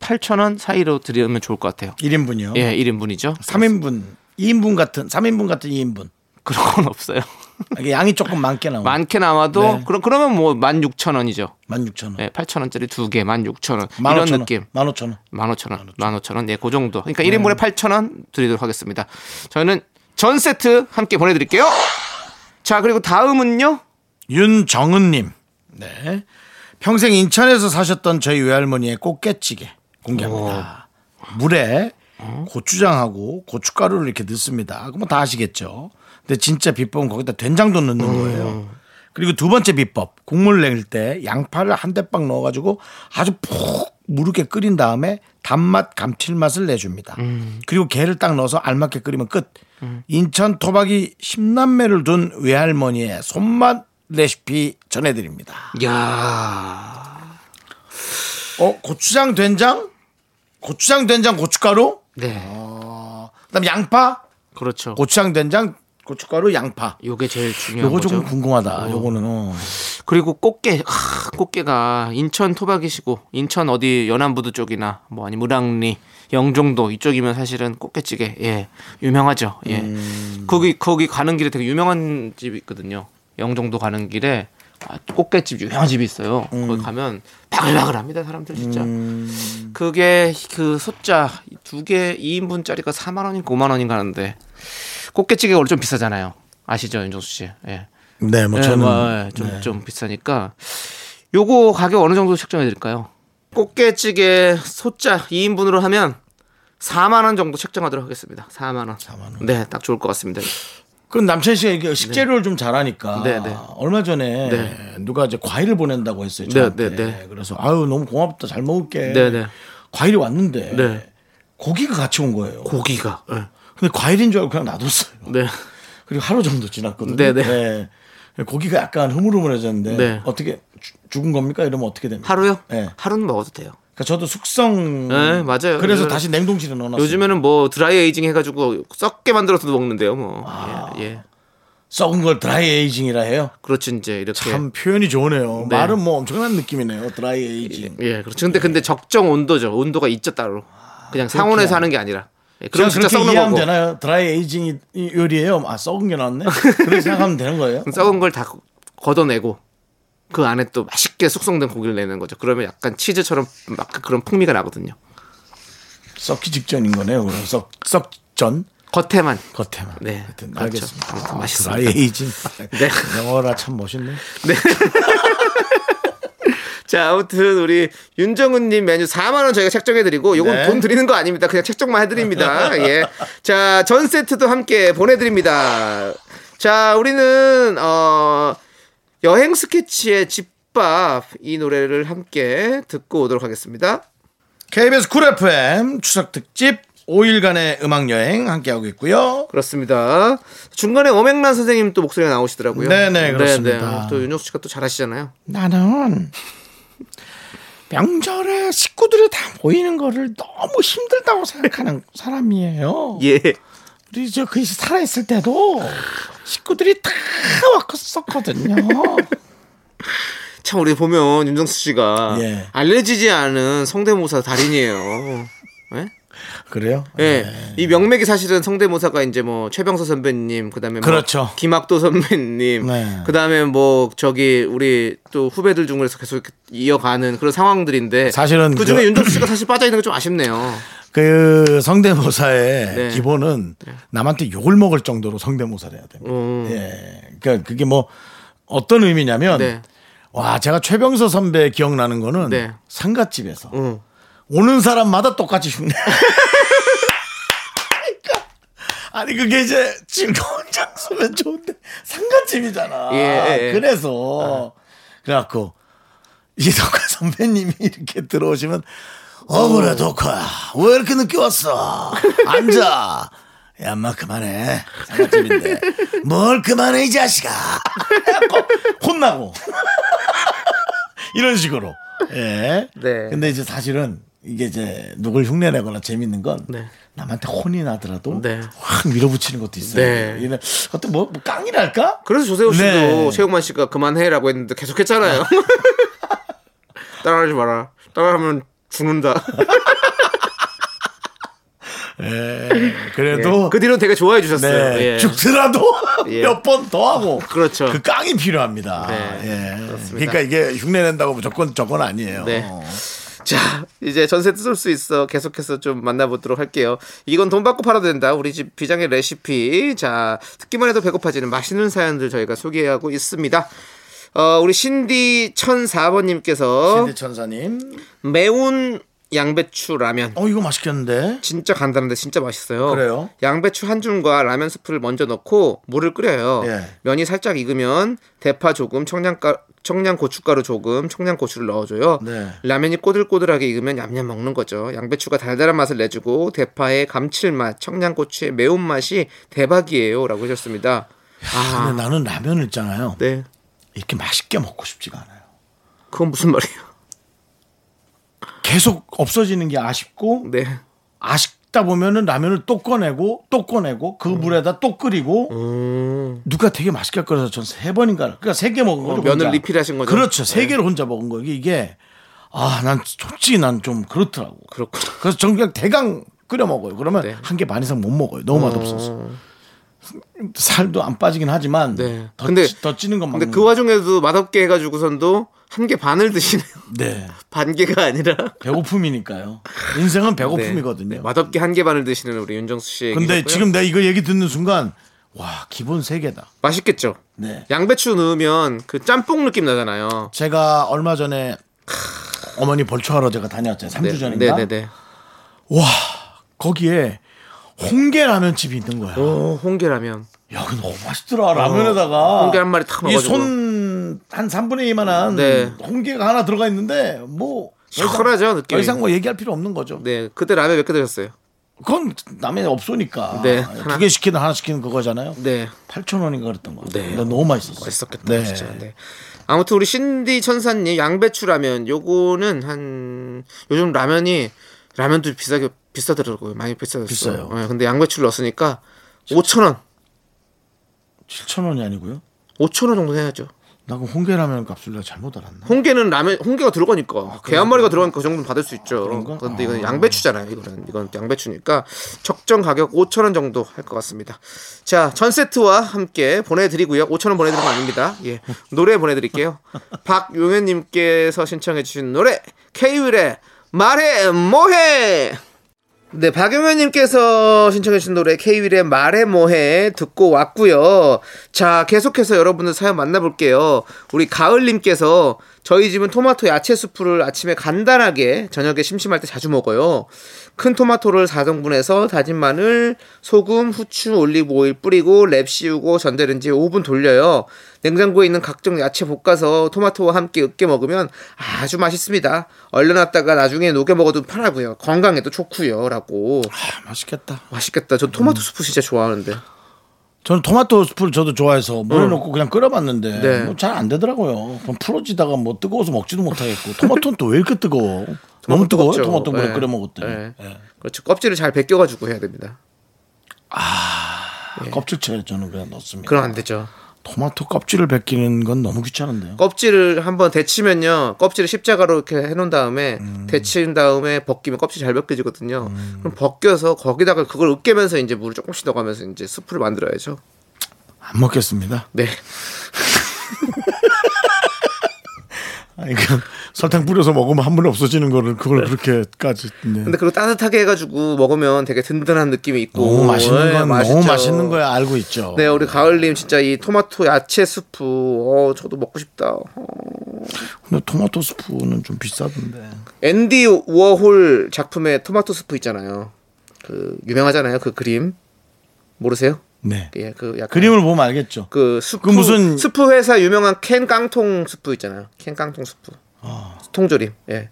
Speaker 2: 8,000원 사이로 드리면 좋을 것 같아요.
Speaker 1: 1인분이요.
Speaker 2: 예, 1인분이죠.
Speaker 1: 3인분, 2인분 같은 3인분 같은 2인분.
Speaker 2: 그런 건 없어요.
Speaker 1: 양이 조금 많게 나와.
Speaker 2: 많게 남아도
Speaker 1: 네.
Speaker 2: 그럼 그러면 뭐 16,000원이죠.
Speaker 1: 16,000원.
Speaker 2: 예, 8,000원짜리 두 개, 16,000원. 이런
Speaker 1: 15,000원.
Speaker 2: 느낌.
Speaker 1: 15,000원.
Speaker 2: 15,000원. 15,000원. 예, 그 정도. 그러니까 1인분에 8,000원 드리도록 하겠습니다. 저희는 전 세트 함께 보내 드릴게요. 자, 그리고 다음은요.
Speaker 1: 윤정은 님. 네. 평생 인천에서 사셨던 저희 외할머니의 꽃게찌개 공개합니다. 물에 고추장하고 고춧가루를 이렇게 넣습니다. 그러면 다 아시겠죠. 근데 진짜 비법은 거기다 된장도 넣는 거예요. 그리고 두 번째 비법 국물 내릴 때 양파를 한 대빵 넣어가지고 아주 푹 무르게 끓인 다음에 단맛 감칠맛을 내줍니다. 그리고 게를 딱 넣어서 알맞게 끓이면 끝. 인천 토박이 10남매를 둔 외할머니의 손맛 레시피 전해드립니다.
Speaker 2: 야
Speaker 1: 어 고추장 된장, 고추장 된장 고춧가루,
Speaker 2: 네.
Speaker 1: 그다음 양파,
Speaker 2: 그렇죠.
Speaker 1: 고추장 된장 고춧가루 양파.
Speaker 2: 요게 제일 중요한
Speaker 1: 요거
Speaker 2: 거죠.
Speaker 1: 조금 궁금하다. 요거는 어.
Speaker 2: 그리고 꽃게, 하, 꽃게가 인천 토박이시고 인천 어디 연안부두 쪽이나 뭐 아니 무랑리, 영종도 이쪽이면 사실은 꽃게찌개 예 유명하죠. 예
Speaker 1: 음.
Speaker 2: 거기 거기 가는 길에 되게 유명한 집이 있거든요. 영종도 가는 길에 아, 꽃게집 유명한 집이 있어요.
Speaker 1: 음.
Speaker 2: 거기 가면 바글바글합니다 사람들 진짜. 그게 그 소자 두 개 2인분짜리가 4만 원인가 5만 원인가 하는데 꽃게찌개가 원래 좀 비싸잖아요. 아시죠 윤정수 씨? 예.
Speaker 1: 네, 뭐
Speaker 2: 예,
Speaker 1: 저는
Speaker 2: 뭐, 예, 좀, 좀 비싸니까 요거 가격 어느 정도 책정해 드릴까요? 꽃게찌개 소자 2인분으로 하면 4만 원 정도 책정하도록 하겠습니다. 4만 원.
Speaker 1: 4만 원.
Speaker 2: 네, 딱 좋을 것 같습니다.
Speaker 1: 그럼 남천 씨가 이게 식재료를 좀 잘하니까
Speaker 2: 네, 네.
Speaker 1: 얼마 전에
Speaker 2: 네.
Speaker 1: 누가 이제 과일을 보낸다고 했어요.
Speaker 2: 네,
Speaker 1: 저한테.
Speaker 2: 네, 네.
Speaker 1: 그래서 아유 너무 고맙다 잘 먹을게.
Speaker 2: 네, 네.
Speaker 1: 과일이 왔는데
Speaker 2: 네.
Speaker 1: 고기가 같이 온 거예요.
Speaker 2: 고기가. 네.
Speaker 1: 근데 과일인 줄 알고 그냥 놔뒀어요.
Speaker 2: 네.
Speaker 1: 그리고 하루 정도 지났거든요.
Speaker 2: 네, 네.
Speaker 1: 고기가 약간 흐물흐물해졌는데
Speaker 2: 네.
Speaker 1: 어떻게 죽- 죽은 겁니까? 이러면 어떻게 됩니까?
Speaker 2: 하루요?
Speaker 1: 네.
Speaker 2: 하루는 먹어도 돼요.
Speaker 1: 그러니까 저도 숙성.
Speaker 2: 네, 맞아요.
Speaker 1: 그래서 다시 냉동실에 넣어놨어요.
Speaker 2: 요즘에는 뭐 dry aging 해가지고 썩게 만들어서도 먹는데요, 뭐.
Speaker 1: 아.
Speaker 2: 예, 예.
Speaker 1: 썩은 걸 dry aging이라 해요.
Speaker 2: 그렇지 이제 이렇게.
Speaker 1: 참 표현이 좋으네요.
Speaker 2: 네.
Speaker 1: 말은 뭐 엄청난 느낌이네요. dry aging.
Speaker 2: 예, 그렇죠. 근데 근데 적정 온도죠. 온도가 있죠 따로. 그냥 상온에서 하는 게 아니라. 예,
Speaker 1: 그럼
Speaker 2: 진짜 썩는 거고.
Speaker 1: 되나요? dry aging이 이 요리예요. 아 썩은 게 나왔네. 그렇게 생각하면 되는 거예요. <laughs>
Speaker 2: 썩은 걸 다 걷어내고 그 안에 또 맛있게 숙성된 고기를 내는 거죠. 그러면 약간 치즈처럼 막 그런 풍미가 나거든요.
Speaker 1: 썩기 직전인 거네요. 그럼 썩 썩전
Speaker 2: 겉에만.
Speaker 1: 겉에만.
Speaker 2: 네,
Speaker 1: 하여튼
Speaker 2: 그렇죠.
Speaker 1: 알겠습니다.
Speaker 2: 아, 맛있습니다.
Speaker 1: 드라이 에이징. <laughs>
Speaker 2: 네.
Speaker 1: 영어라 참 멋있네. <laughs>
Speaker 2: 자, 아무튼 우리 윤정은 님 메뉴 4만 원 저희가 책정해 드리고 요건
Speaker 1: 네.
Speaker 2: 돈 드리는 거 아닙니다. 그냥 책정만 해 드립니다. <laughs> 예. 자, 전 세트도 함께 보내 드립니다. 자, 우리는 어 여행 스케치의 집밥 이 노래를 함께 듣고 오도록 하겠습니다.
Speaker 1: KBS 쿨 FM 추석 특집 5일간의 음악 여행 함께하고 있고요.
Speaker 2: 그렇습니다. 중간에 오맹란 선생님 또 목소리가 나오시더라고요.
Speaker 1: 네네, 그렇습니다.
Speaker 2: 네. 또 윤정수 씨가 또 잘하시잖아요.
Speaker 1: 나는 명절에 식구들이 다 모이는 거를 너무 힘들다고 생각하는 <laughs> 사람이에요.
Speaker 2: 예.
Speaker 1: 우리 저그 살아 있을 때도 식구들이 다 왔었거든요. <laughs>
Speaker 2: 참 우리 보면 윤정수 씨가
Speaker 1: 예.
Speaker 2: 알려지지 않은 성대모사 달인이에요. 예?
Speaker 1: 그래요?
Speaker 2: 예. 이 명맥이 사실은 성대모사가 이제 뭐 최병서 선배님, 그다음에 뭐
Speaker 1: 그렇죠.
Speaker 2: 김학도 선배님,
Speaker 1: 네.
Speaker 2: 그다음에 뭐 저기 우리 또 후배들 중에서 계속 이어가는 그런 상황들인데
Speaker 1: 사실은
Speaker 2: 그 중에
Speaker 1: 그-
Speaker 2: 윤정수 씨가 사실 빠져 있는 게 좀 아쉽네요.
Speaker 1: 그 성대모사의
Speaker 2: 네.
Speaker 1: 기본은 남한테 욕을 먹을 정도로 성대모사를 해야 됩니다.
Speaker 2: 음.
Speaker 1: 예. 그러니까 그게 뭐 어떤 의미냐면
Speaker 2: 네.
Speaker 1: 와 제가 최병서 선배 기억나는 거는
Speaker 2: 네.
Speaker 1: 상갓집에서
Speaker 2: 응.
Speaker 1: 오는 사람마다 똑같이 흉내. 그러니까 아니 그게 이제 즐거운 장소면 좋은데 상갓집이잖아.
Speaker 2: 예, 예, 예.
Speaker 1: 그래서 그래갖고 이 덕화 <laughs> 선배님이 이렇게 들어오시면 어 그래 덕화야 왜 이렇게 늦게 왔어? 앉아. 야, 엄마 그만해. 상갓집인데. 뭘 그만해 이 자식아. 혼나고. <laughs> 이런 식으로. 예.
Speaker 2: 네.
Speaker 1: 근데 이제 사실은 이게 이제 누굴 흉내내거나 재밌는 건
Speaker 2: 네.
Speaker 1: 남한테 혼이 나더라도
Speaker 2: 네.
Speaker 1: 확 밀어붙이는 것도 있어요.
Speaker 2: 네.
Speaker 1: 이런 어떤 뭐, 뭐 깡이랄까?
Speaker 2: 그래서 조세호 씨도
Speaker 1: 네.
Speaker 2: 최용만 씨가 그만해라고 했는데 계속 했잖아요. <laughs> <laughs> 따라하지 마라. 따라하면 죽는다. <laughs>
Speaker 1: 예. 그래도
Speaker 2: 그 뒤로 되게 좋아해 주셨어요.
Speaker 1: 네.
Speaker 2: 예.
Speaker 1: 죽더라도
Speaker 2: 예.
Speaker 1: 몇번 더 하고
Speaker 2: 그렇죠.
Speaker 1: 그 깡이 필요합니다.
Speaker 2: 네.
Speaker 1: 예.
Speaker 2: 그렇습니다.
Speaker 1: 그러니까 이게 흉내 낸다고 무조건 저건 아니에요.
Speaker 2: 네. 자, 이제 전세 뜯을 수 있어. 계속해서 좀 만나보도록 할게요. 이건 돈 받고 팔아도 된다. 우리 집 비장의 레시피. 자, 듣기만 해도 배고파지는 맛있는 사연들 저희가 소개하고 있습니다. 어, 우리 신디 1004번님께서
Speaker 1: 신디 천사님.
Speaker 2: 매운 양배추 라면.
Speaker 1: 어 이거 맛있겠는데.
Speaker 2: 진짜 간단한데 진짜 맛있어요.
Speaker 1: 그래요?
Speaker 2: 양배추 한 줌과 라면 스프를 먼저 넣고 물을 끓여요.
Speaker 1: 예.
Speaker 2: 면이 살짝 익으면 대파 조금, 청양가, 청양 고춧가루 조금, 청양 고추를 넣어줘요.
Speaker 1: 네.
Speaker 2: 라면이 꼬들꼬들하게 익으면 얌얌 먹는 거죠. 양배추가 달달한 맛을 내주고 대파의 감칠맛, 청양 고추의 매운 맛이 대박이에요라고 하셨습니다. 아,
Speaker 1: 근데 나는 라면을 있잖아요.
Speaker 2: 네.
Speaker 1: 이렇게 맛있게 먹고 싶지가 않아요.
Speaker 2: 그건 무슨 말이에요?
Speaker 1: 계속 없어지는 게 아쉽고
Speaker 2: 네.
Speaker 1: 아쉽다 보면은 라면을 또 꺼내고 또 꺼내고 그 물에다 또 끓이고
Speaker 2: 음.
Speaker 1: 누가 되게 맛있게 끓여서 전 세 번인가 그러니까 세 개 먹은 거죠.
Speaker 2: 어, 면을
Speaker 1: 혼자.
Speaker 2: 리필하신 거죠?
Speaker 1: 그렇죠. 세
Speaker 2: 네.
Speaker 1: 개를 혼자 먹은 거 이게 아 난 솔직히 난 좀 그렇더라고.
Speaker 2: 그렇구나.
Speaker 1: 그래서 전 그냥 대강 끓여 먹어요. 그러면
Speaker 2: 네.
Speaker 1: 한개 반 이상 못 먹어요. 너무 맛없어서. 살도 안 빠지긴 하지만
Speaker 2: 네.
Speaker 1: 더,
Speaker 2: 근데-
Speaker 1: 찌- 더 찌는 건
Speaker 2: 근데 그 와중에도 맛없게 해가지고선도 한 개 반을 드시네요. <laughs>
Speaker 1: 네.
Speaker 2: 반 개가 아니라.
Speaker 1: 배고픔이니까요. 인생은
Speaker 2: 네.
Speaker 1: 배고픔이거든요.
Speaker 2: 네, 맛없게 한 개 반을 드시는 우리 윤정수 씨.
Speaker 1: 근데
Speaker 2: 얘기셨고요.
Speaker 1: 지금 내가 이거 얘기 듣는 순간 와 기본 세 개다.
Speaker 2: 맛있겠죠.
Speaker 1: 네.
Speaker 2: 양배추 넣으면 그 짬뽕 느낌 나잖아요.
Speaker 1: 제가 얼마 전에 어머니 벌초하러 제가 다녀왔잖아요. 3주 전인가.
Speaker 2: 네네네.
Speaker 1: 와 거기에 홍게 라면 집이 있는 거야.
Speaker 2: 오 홍게라면.
Speaker 1: 야, 그 너무 맛있더라. 라면에다가
Speaker 2: 홍게 한 마리 탁 넣어가지고.
Speaker 1: 이손 한 3분의 2만한
Speaker 2: 네.
Speaker 1: 홍게가 하나 들어가 있는데 뭐
Speaker 2: 시원하죠, 느낌이.
Speaker 1: 더 이상 뭐 얘기할 필요 없는 거죠.
Speaker 2: 네 그때 라면 몇 개 드셨어요?
Speaker 1: 그건 남의 없으니까
Speaker 2: 네.
Speaker 1: 두 개 시키든 하나 시키는 그거잖아요.
Speaker 2: 네
Speaker 1: 8천 원인가 그랬던 거 같아요.
Speaker 2: 네.
Speaker 1: 너무 맛있었어.
Speaker 2: 맛있었겠다
Speaker 1: 네.
Speaker 2: 진짜. 네. 아무튼 우리 신디 천사님 양배추 라면 요거는 한 요즘 라면이 라면도 비싸게 비싸더라고요. 많이 비싸졌어요.
Speaker 1: 비싸요.
Speaker 2: 네, 근데 양배추를 넣었으니까 5천 원,
Speaker 1: 7천 원이 아니고요.
Speaker 2: 5천 원 정도 해야죠.
Speaker 1: 나그 홍게라면 값을 내가 잘못 알았나?
Speaker 2: 홍게는 라면 홍게가 들어가니까 게한 마리가 들어가니까 그 정도는 받을 수 있죠.
Speaker 1: 그런가?
Speaker 2: 그런데 이건 양배추잖아요. 이거는 이건 양배추니까 적정 가격 5천 원 정도 할 것 같습니다. 자, 전 세트와 함께 보내드리고요. 5천 원 보내드리는 거 아닙니다. 예, 노래 보내드릴게요. <laughs> 박용현님께서 신청해주신 노래 K-윌의 말해 뭐해. 네, 박용현님께서 신청해주신 노래 K-윌의 말해 뭐해 듣고 왔고요. 자, 계속해서 여러분들 사연 만나볼게요. 우리 가을님께서 저희 집은 토마토 야채 수프를 아침에 간단하게 저녁에 심심할 때 자주 먹어요. 큰 토마토를 4등분해서 다진 마늘, 소금, 후추, 올리브 오일 뿌리고 랩 씌우고 전자레인지에 5분 돌려요. 냉장고에 있는 각종 야채 볶아서 토마토와 함께 으깨 먹으면 아주 맛있습니다. 얼려놨다가 나중에 녹여 먹어도 편하고요. 건강에도 좋고요. 라고.
Speaker 1: 아, 맛있겠다.
Speaker 2: 맛있겠다. 저 토마토 수프 진짜 좋아하는데.
Speaker 1: 저는 토마토 스프를 저도 좋아해서 물에 넣고 그냥 끓여봤는데
Speaker 2: 네.
Speaker 1: 뭐 잘 안 되더라고요. 그럼 풀어지다가 뭐 뜨거워서 먹지도 못하겠고 토마토는 또 왜 이렇게 뜨거워? 너무 뜨거워요.
Speaker 2: 뜨겁죠.
Speaker 1: 토마토 물에
Speaker 2: 네.
Speaker 1: 끓여 먹었더니
Speaker 2: 네.
Speaker 1: 예.
Speaker 2: 그렇죠. 껍질을 잘 벗겨가지고 해야 됩니다.
Speaker 1: 껍질채 저는 그냥 넣습니다.
Speaker 2: 그럼 안 되죠.
Speaker 1: 토마토 껍질을 벗기는 건 너무 귀찮은데요.
Speaker 2: 껍질을 한번 데치면요. 껍질을 십자가로 이렇게 해놓은 다음에 데친 다음에 벗기면 껍질 잘 벗겨지거든요. 그럼 벗겨서 거기다가 그걸 으깨면서 이제 물을 조금씩 넣어가면서 이제 수프를 만들어야죠.
Speaker 1: 안 먹겠습니다.
Speaker 2: 네. <laughs>
Speaker 1: 아니 그 설탕 뿌려서 먹으면 한 번에 없어지는 거를 그걸 그렇게까지 네.
Speaker 2: 근데 그거 따뜻하게 해가지고 먹으면 되게 든든한 느낌이 있고
Speaker 1: 너무 맛있는
Speaker 2: 네,
Speaker 1: 건
Speaker 2: 맛있죠.
Speaker 1: 너무 맛있는 거야 알고 있죠.
Speaker 2: 네, 우리 가을님 진짜 이 토마토 야채 수프, 어, 저도 먹고 싶다. 어.
Speaker 1: 근데 토마토 스프는 좀 비싸던데.
Speaker 2: 앤디 워홀 작품의 토마토 스프 있잖아요. 그 유명하잖아요. 그 그림 모르세요?
Speaker 1: 네.
Speaker 2: 예, 그 약간
Speaker 1: 그림을 보면 알겠죠.
Speaker 2: 그 스프
Speaker 1: 그 무슨-
Speaker 2: 스프 회사 유명한 캔 깡통 스프 있잖아요. 캔 깡통 스프.
Speaker 1: 아.
Speaker 2: 통조림. 예.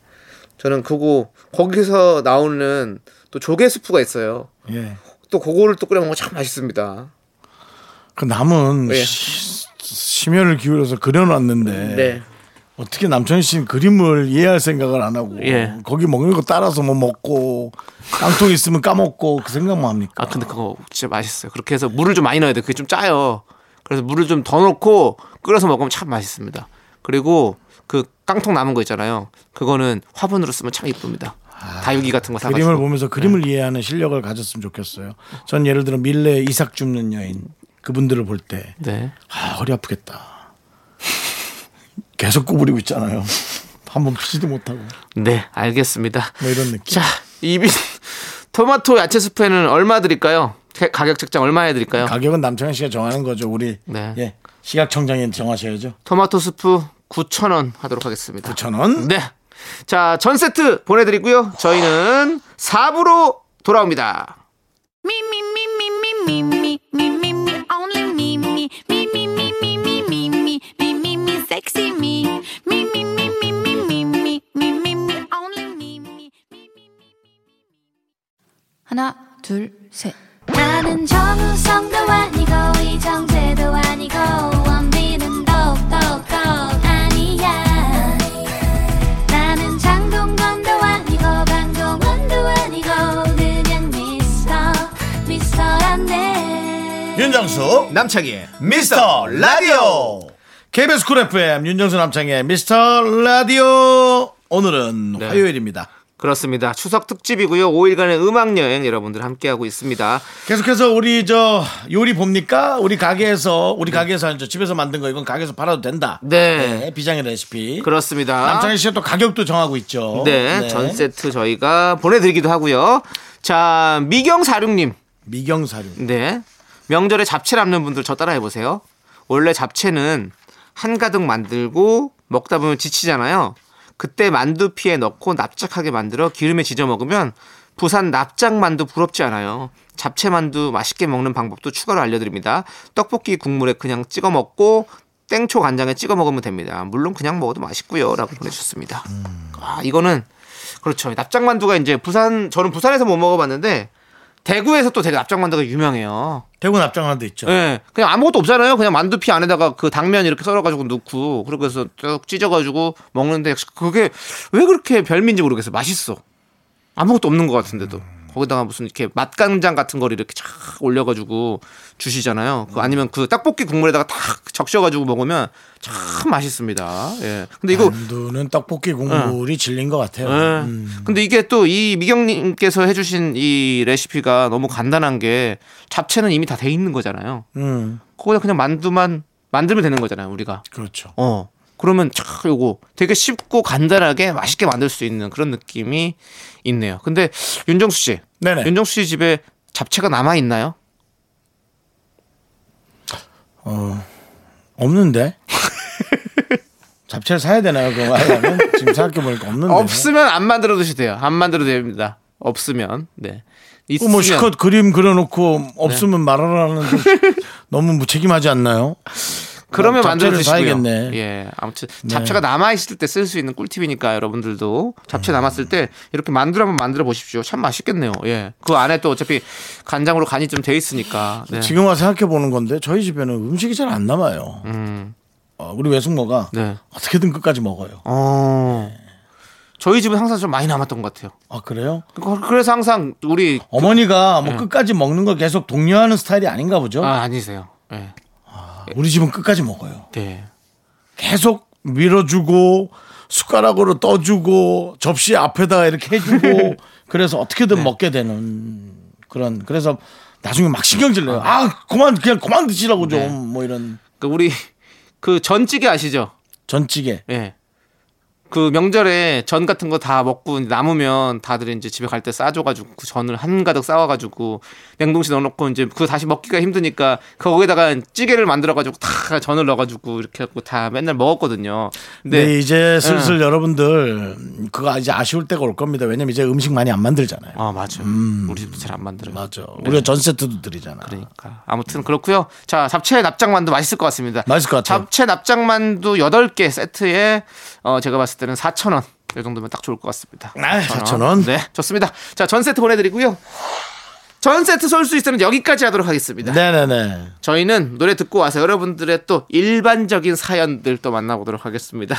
Speaker 2: 저는 그거 거기서 나오는 또 조개 스프가 있어요.
Speaker 1: 예.
Speaker 2: 또 그거를 또 끓여 먹으면 참 맛있습니다.
Speaker 1: 그 남은
Speaker 2: 예.
Speaker 1: 시- 심혈을 기울여서 그려놨는데
Speaker 2: 네.
Speaker 1: 어떻게 남창희 씨는 그림을 이해할 생각을 안 하고
Speaker 2: 예.
Speaker 1: 거기 먹는 거 따라서 뭐 먹고 깡통 있으면 까먹고 그 생각만 합니까?
Speaker 2: 아 근데 그거 진짜 맛있어요. 그렇게 해서 물을 좀 많이 넣어야 돼. 그게 좀 짜요. 그래서 물을 좀 더 넣고 끓여서 먹으면 참 맛있습니다. 그리고 그 깡통 남은 거 있잖아요. 그거는 화분으로 쓰면 참 이쁩니다. 다육이 같은 거 사가지고.
Speaker 1: 그림을 보면서
Speaker 2: 네.
Speaker 1: 그림을 이해하는 실력을 가졌으면 좋겠어요. 전 예를 들어 밀레 이삭 줍는 여인 그분들을 볼때
Speaker 2: 네.
Speaker 1: 아, 허리 아프겠다. 계속 구부리고 있잖아요. 한번 피지도 못하고
Speaker 2: 네, 알겠습니다.
Speaker 1: 뭐 이런 느낌.
Speaker 2: 자, 이빈 토마토 야채 스프에는 얼마 드릴까요? 가- 가격 책정 얼마 해 드릴까요?
Speaker 1: 가격은 남창희 씨가 정하는 거죠. 우리
Speaker 2: 네.
Speaker 1: 예, 시각청장이 정하셔야죠.
Speaker 2: 토마토 스프 9,000원 하도록 하겠습니다.
Speaker 1: 9,000원?
Speaker 2: 네. 자, 전 세트 보내드리고요. 저희는 4부로 돌아옵니다.
Speaker 4: 하나, 둘, 셋.
Speaker 3: 나는 정우성도 아니고, 이정재도 아니고, 원빈은 더욱더
Speaker 1: 윤정수
Speaker 2: 남창희의
Speaker 1: 미스터 라디오 KBS 쿨 FM 윤정수 남창희 미스터 라디오 오늘은
Speaker 2: 네.
Speaker 1: 화요일입니다.
Speaker 2: 그렇습니다. 추석 특집이고요. 5일간의 음악 여행 여러분들 함께하고 있습니다.
Speaker 1: 계속해서 우리 저 요리 봅니까? 우리 가게에서 우리 가게에서 이제 집에서 만든 거 이건 가게에서 팔아도 된다.
Speaker 2: 네.
Speaker 1: 비장의 레시피.
Speaker 2: 그렇습니다.
Speaker 1: 남창희 씨가 또 가격도 정하고 있죠.
Speaker 2: 네, 전 세트 저희가 보내드리기도 하고요. 자, 미경 사륙님.
Speaker 1: 미경사료.
Speaker 2: 네. 명절에 잡채 남는 분들 저 따라 해보세요. 원래 잡채는 한가득 만들고 먹다 보면 지치잖아요. 그때 만두피에 넣고 납작하게 만들어 기름에 지져 먹으면 부산 납작 만두 부럽지 않아요. 잡채 만두 맛있게 먹는 방법도 추가로 알려드립니다. 떡볶이 국물에 그냥 찍어 먹고 땡초 간장에 찍어 먹으면 됩니다. 물론 그냥 먹어도 맛있고요. 라고 보내주셨습니다. 아, 이거는 그렇죠. 납작 만두가 이제 부산 저는 부산에서 못 먹어봤는데 대구에서 또 되게 납작 만두가 유명해요.
Speaker 1: 대구 납작만도 있죠.
Speaker 2: 예. 그냥 아무것도 없잖아요. 그냥 만두피 안에다가 그 당면 이렇게 썰어가지고 넣고 그러고 해서 쭉 찢어가지고 먹는데 그게 왜 그렇게 별미인지 모르겠어요. 맛있어. 아무것도 없는 것 같은데도. 거기다가 무슨 이렇게 맛간장 같은 거를 이렇게 쫙 올려가지고 주시잖아요. 그 아니면 그 떡볶이 국물에다가 탁 적셔가지고 먹으면 참 맛있습니다. 예. 근데 이거
Speaker 1: 만두는 떡볶이 국물이 질린 것 같아요.
Speaker 2: 예.
Speaker 1: 음.
Speaker 2: 근데 이게 또 이 미경님께서 해주신 이 레시피가 너무 간단한 게 잡채는 이미 다 돼 있는 거잖아요.
Speaker 1: 음,
Speaker 2: 거기다 그냥 만두만 만들면 되는 거잖아요, 우리가.
Speaker 1: 그렇죠.
Speaker 2: 어. 그러면 촥 요거 되게 쉽고 간단하게 맛있게 만들 수 있는 그런 느낌이 있네요. 근데 윤정수 씨.
Speaker 1: 네네.
Speaker 2: 윤정수 씨 집에 잡채가 남아 있나요?
Speaker 1: 없는데? <laughs> 잡채를 사야 되나요? 그거 하려면? 지금 생각해보니까 없는데.
Speaker 2: 없으면 안 만들어 돼요. 안 만들어도 됩니다. 없으면. 네.
Speaker 1: 그
Speaker 2: 있으면
Speaker 1: 뭐 실컷 그림 그려놓고 없으면 말하라는 게 너무 무책임하지 않나요?
Speaker 2: 그러면 만들어 드시고요.
Speaker 1: 사야겠네. 네.
Speaker 2: 예, 아무튼 잡채가 남아 있을 때 쓸 수 있는 꿀팁이니까 여러분들도 잡채 남았을 때 이렇게 만두 한번 만들어 보십시오. 참 맛있겠네요. 예, 그 안에 또 어차피 간장으로 간이 좀 돼 있으니까. 네.
Speaker 1: 지금 와서 생각해 보는 건데 저희 집에는 음식이 잘 안 남아요.
Speaker 2: 음,
Speaker 1: 어, 우리 외숙모가
Speaker 2: 네.
Speaker 1: 어떻게든 끝까지 먹어요.
Speaker 2: 어, 저희 집은 항상 좀 많이 남았던 것 같아요.
Speaker 1: 아 그래요?
Speaker 2: 그- 그래서 항상 우리
Speaker 1: 어머니가
Speaker 2: 네.
Speaker 1: 뭐 끝까지 먹는 걸 계속 독려하는 스타일이 아닌가 보죠.
Speaker 2: 아 아니세요. 예,
Speaker 1: 우리 집은 끝까지 먹어요.
Speaker 2: 네.
Speaker 1: 계속 밀어주고 숟가락으로 떠주고 접시 앞에다가 이렇게 해주고 <laughs> 그래서 어떻게든
Speaker 2: 네.
Speaker 1: 먹게 되는 그런 그래서 나중에 막 신경질 내요. 아 그만 그냥 그만 드시라고 좀
Speaker 2: 네.
Speaker 1: 뭐 이런
Speaker 2: 그 우리 그 전찌개 아시죠?
Speaker 1: 전찌개.
Speaker 2: 예. 그 명절에 전 같은 거 다 먹고 남으면 다들 이제 집에 갈 때 싸줘가지고 그 전을 한 가득 싸와가지고 냉동실에 넣어놓고 이제 그거 다시 먹기가 힘드니까 거기다가 찌개를 만들어가지고 다 전을 넣어가지고 이렇게 갖고 다 맨날 먹었거든요.
Speaker 1: 근데
Speaker 2: 근데
Speaker 1: 이제 슬슬 여러분들 그거 이제 아쉬울 때가 올 겁니다. 왜냐면 이제 음식 많이 안 만들잖아요.
Speaker 2: 아 맞아. 우리 집도 잘 안 만들어요.
Speaker 1: 맞아.
Speaker 2: 네.
Speaker 1: 우리가 전 세트도 드리잖아.
Speaker 2: 그러니까 아무튼 그렇고요. 자 잡채 납작만두 맛있을 것 같습니다.
Speaker 1: 맛있을 것 같아요.
Speaker 2: 잡채 납작만두 8개 세트에 어, 제가 봤을 때는 4,000원. 이 정도면 딱 좋을 것 같습니다.
Speaker 1: 아, 4,000원?
Speaker 2: 네, 좋습니다. 자, 전 세트 보내드리고요. 전 세트 쏠 수 있으면 여기까지 하도록 하겠습니다.
Speaker 1: 네네네.
Speaker 2: 저희는 노래 듣고 와서 여러분들의 또 일반적인 사연들 또 만나보도록 하겠습니다.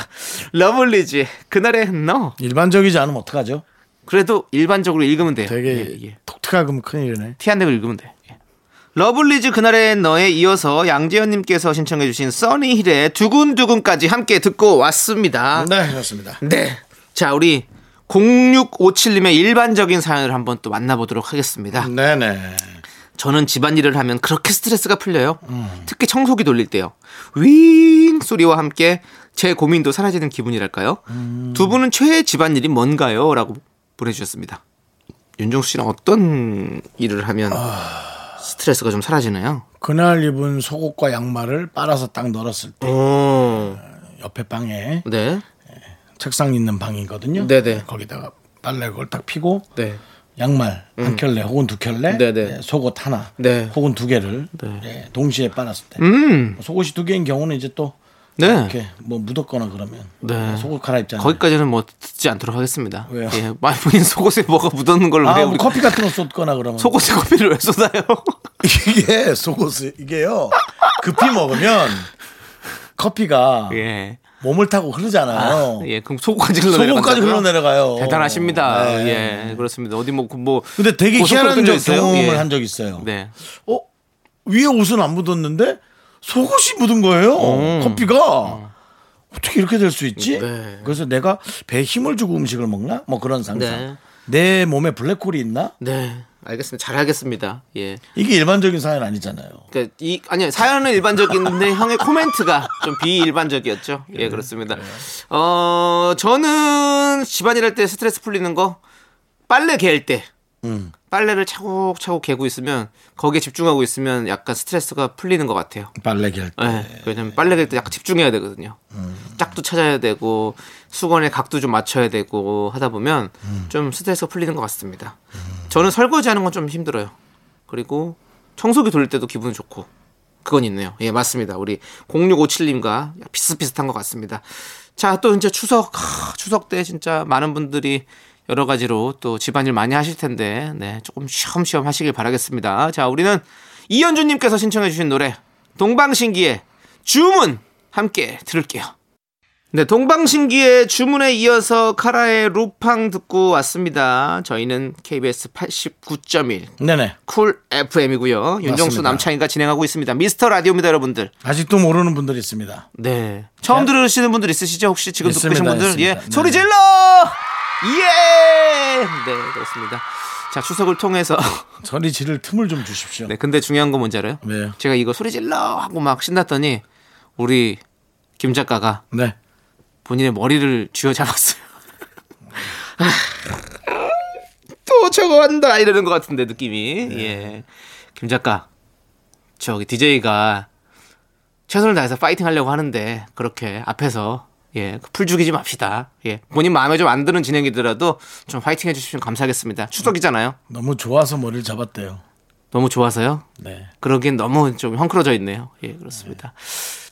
Speaker 2: 러블리즈 그날의 너.
Speaker 1: 일반적이지 않으면 어떡하죠?
Speaker 2: 그래도 일반적으로 읽으면 돼요.
Speaker 1: 되게
Speaker 2: 예, 예.
Speaker 1: 독특하면 큰일이네.
Speaker 2: 티 안 내고 읽으면 돼. 예. 러블리즈 그날의 너에 이어서 양재현님께서 신청해주신 써니힐의 두근두근까지 함께 듣고 왔습니다.
Speaker 1: 네, 그렇습니다.
Speaker 2: 네. 자, 우리 0657님의 일반적인 사연을 한번 또 만나보도록 하겠습니다.
Speaker 1: 네네.
Speaker 2: 저는 집안일을 하면 그렇게 스트레스가 풀려요. 특히 청소기 돌릴 때요. 윙 소리와 함께 제 고민도 사라지는 기분이랄까요? 두 분은 최애 집안일이 뭔가요? 라고 보내주셨습니다. 윤정수 씨는 어떤 일을 하면 스트레스가 좀 사라지나요?
Speaker 1: 그날 입은 속옷과 양말을 빨아서 딱 널었을 때
Speaker 2: 오.
Speaker 1: 옆에 방에
Speaker 2: 네.
Speaker 1: 책상 있는 방이거든요.
Speaker 2: 네네.
Speaker 1: 거기다가 빨래 그걸 딱 피고
Speaker 2: 네.
Speaker 1: 양말 한 켤레 혹은 두 켤레,
Speaker 2: 네네.
Speaker 1: 네, 속옷 하나,
Speaker 2: 네.
Speaker 1: 혹은 두 개를 네, 동시에 빨았을 때
Speaker 2: 음.
Speaker 1: 속옷이 두 개인 경우는 이제 또
Speaker 2: 네.
Speaker 1: 이렇게 뭐 묻었거나 그러면
Speaker 2: 네.
Speaker 1: 속옷 갈아입잖아요.
Speaker 2: 거기까지는 뭐 듣지 않도록 하겠습니다.
Speaker 1: 왜요?
Speaker 2: 예. 많이 본인 속옷에 뭐가 묻었는 걸
Speaker 1: 아, 왜뭐
Speaker 2: 우리
Speaker 1: 커피 같은 거 쏟거나 그러면
Speaker 2: 속옷에 커피를 왜 쏟아요? <laughs>
Speaker 1: 이게 속옷을 이게요 급히 먹으면 커피가
Speaker 2: 예.
Speaker 1: 몸을 타고 흐르잖아요.
Speaker 2: 예. 그럼 속옷까지 흘러내려
Speaker 1: 속옷까지 흘러내려가요.
Speaker 2: 대단하십니다.
Speaker 1: 네.
Speaker 2: 예. 그렇습니다. 어디 뭐, 그 뭐.
Speaker 1: 근데 되게 희한한 적-? 경험을
Speaker 2: 예.
Speaker 1: 한적 있어요.
Speaker 2: 네.
Speaker 1: 어 위에 옷은 안 묻었는데 속옷이 묻은 거예요. 커피가 어 떻게 이렇게 될 수 있지?
Speaker 2: 네.
Speaker 1: 그래서 내가 배에 힘을 주고 음식을 먹나? 뭐 그런 상상.
Speaker 2: 네.
Speaker 1: 내 몸에 블랙홀이 있나?
Speaker 2: 네. 알겠습니다. 잘 알겠습니다. 예.
Speaker 1: 이게 일반적인 사연 아니잖아요.
Speaker 2: 그러니까 이 아니요 사연은 일반적인데 <laughs> 형의 코멘트가 좀 비일반적이었죠.
Speaker 1: 네.
Speaker 2: 예 그렇습니다. 어 저는 집안일 할 때 스트레스 풀리는 거 빨래 개일 때
Speaker 1: 음.
Speaker 2: 빨래를 차곡차곡 개고 있으면 거기에 집중하고 있으면 약간 스트레스가 풀리는 것 같아요.
Speaker 1: 빨래 갤 때.
Speaker 2: 네, 왜냐면 빨래 갤 때 약간 집중해야 되거든요. 짝도 찾아야 되고 수건의 각도 좀 맞춰야 되고 하다 보면 좀 스트레스가 풀리는 것 같습니다. 저는 설거지하는 건 좀 힘들어요. 그리고 청소기 돌릴 때도 기분 좋고 그건 있네요. 예, 맞습니다. 우리 0657님과 비슷비슷한 것 같습니다. 자, 또 이제 추석, 아, 추석 때 진짜 많은 분들이 여러 가지로 또 집안일 많이 하실 텐데, 네, 조금 쉬엄쉬엄 하시길 바라겠습니다. 자, 우리는 이현주 님께서 신청해 주신 노래, 동방신기의 주문 함께 들을게요. 네, 동방신기의 주문에 이어서 카라의 루팡 듣고 왔습니다. 저희는 KBS 89.1
Speaker 1: 네네.
Speaker 2: 쿨 FM이고요. 윤정수. 남창희가 진행하고 있습니다. 미스터 라디오입니다, 여러분들.
Speaker 1: 아직도 모르는 분들이 있습니다.
Speaker 2: 네. 처음 들으시는 분들 있으시죠? 혹시 지금 듣고 계신
Speaker 1: 있습니다,
Speaker 2: 분들? 예.
Speaker 1: 있습니다. 네.
Speaker 2: 소리 질러! 예! 네, 그렇습니다. 자, 추석을 통해서. <laughs>
Speaker 1: 소리 지를 틈을 좀 주십시오.
Speaker 2: 네, 근데 중요한 건 뭔지 알아요?
Speaker 1: 왜요?
Speaker 2: 제가 이거 소리 질러! 하고 막 신났더니, 우리 김 작가가
Speaker 1: 네.
Speaker 2: 본인의 머리를 쥐어 잡았어요. <laughs> 또 저거 한다! 이러는 것 같은데, 느낌이.
Speaker 1: 네.
Speaker 2: 예. 김 작가, 저기 DJ가 최선을 다해서 파이팅 하려고 하는데, 그렇게 앞에서, 예, 풀 죽이지 맙시다. 예. 본인 마음에 좀 안 드는 진행이더라도 좀 파이팅 해주시면 감사하겠습니다. 추석이잖아요.
Speaker 1: 너무 좋아서 머리를 잡았대요.
Speaker 2: 너무 좋아서요.
Speaker 1: 네.
Speaker 2: 그러기엔 너무 좀 헝클어져 있네요. 예, 그렇습니다.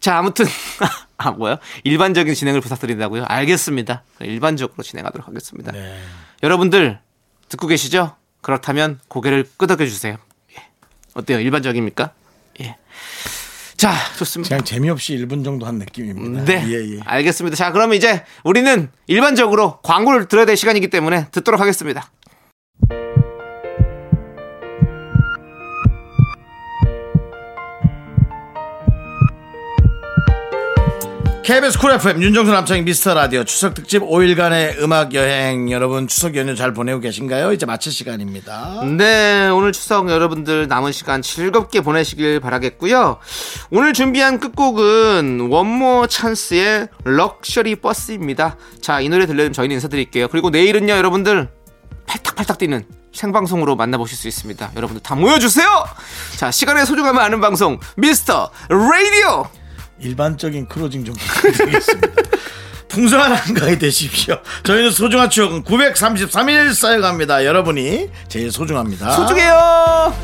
Speaker 2: 자, 아무튼 <laughs> 아 뭐요? 일반적인 진행을 부탁드린다고요? 알겠습니다. 일반적으로 진행하도록 하겠습니다.
Speaker 1: 네.
Speaker 2: 여러분들 듣고 계시죠? 그렇다면 고개를 끄덕여 주세요. 예. 어때요? 일반적입니까? 예. 자, 좋습니다.
Speaker 1: 그냥 재미없이 1분 정도 한 느낌입니다.
Speaker 2: 네.
Speaker 1: 예, 예.
Speaker 2: 알겠습니다. 자, 그러면 이제 우리는 일반적으로 광고를 들어야 될 시간이기 때문에 듣도록 하겠습니다.
Speaker 1: KBS 쿨 FM 윤정수 남창희 미스터 라디오 추석 특집 5일간의 음악 여행 여러분 추석 연휴 잘 보내고 계신가요? 이제 마칠 시간입니다.
Speaker 2: 네, 오늘 추석 여러분들 남은 시간 즐겁게 보내시길 바라겠고요. 오늘 준비한 끝곡은 원모어찬스의 럭셔리 버스입니다. 자, 이 노래 들려면 저희는 인사드릴게요. 그리고 내일은요, 여러분들 팔딱팔딱 뛰는 생방송으로 만나보실 수 있습니다. 여러분들 다 모여주세요! 자, 시간의 소중함을 아는 방송, 미스터 라디오!
Speaker 1: 일반적인 크로징 좀 부탁드리겠습니다. <laughs> 풍성한 한가위 되십시오. 저희는 소중한 추억은 933일 쌓여갑니다. 여러분이 제일 소중합니다.
Speaker 2: 소중해요!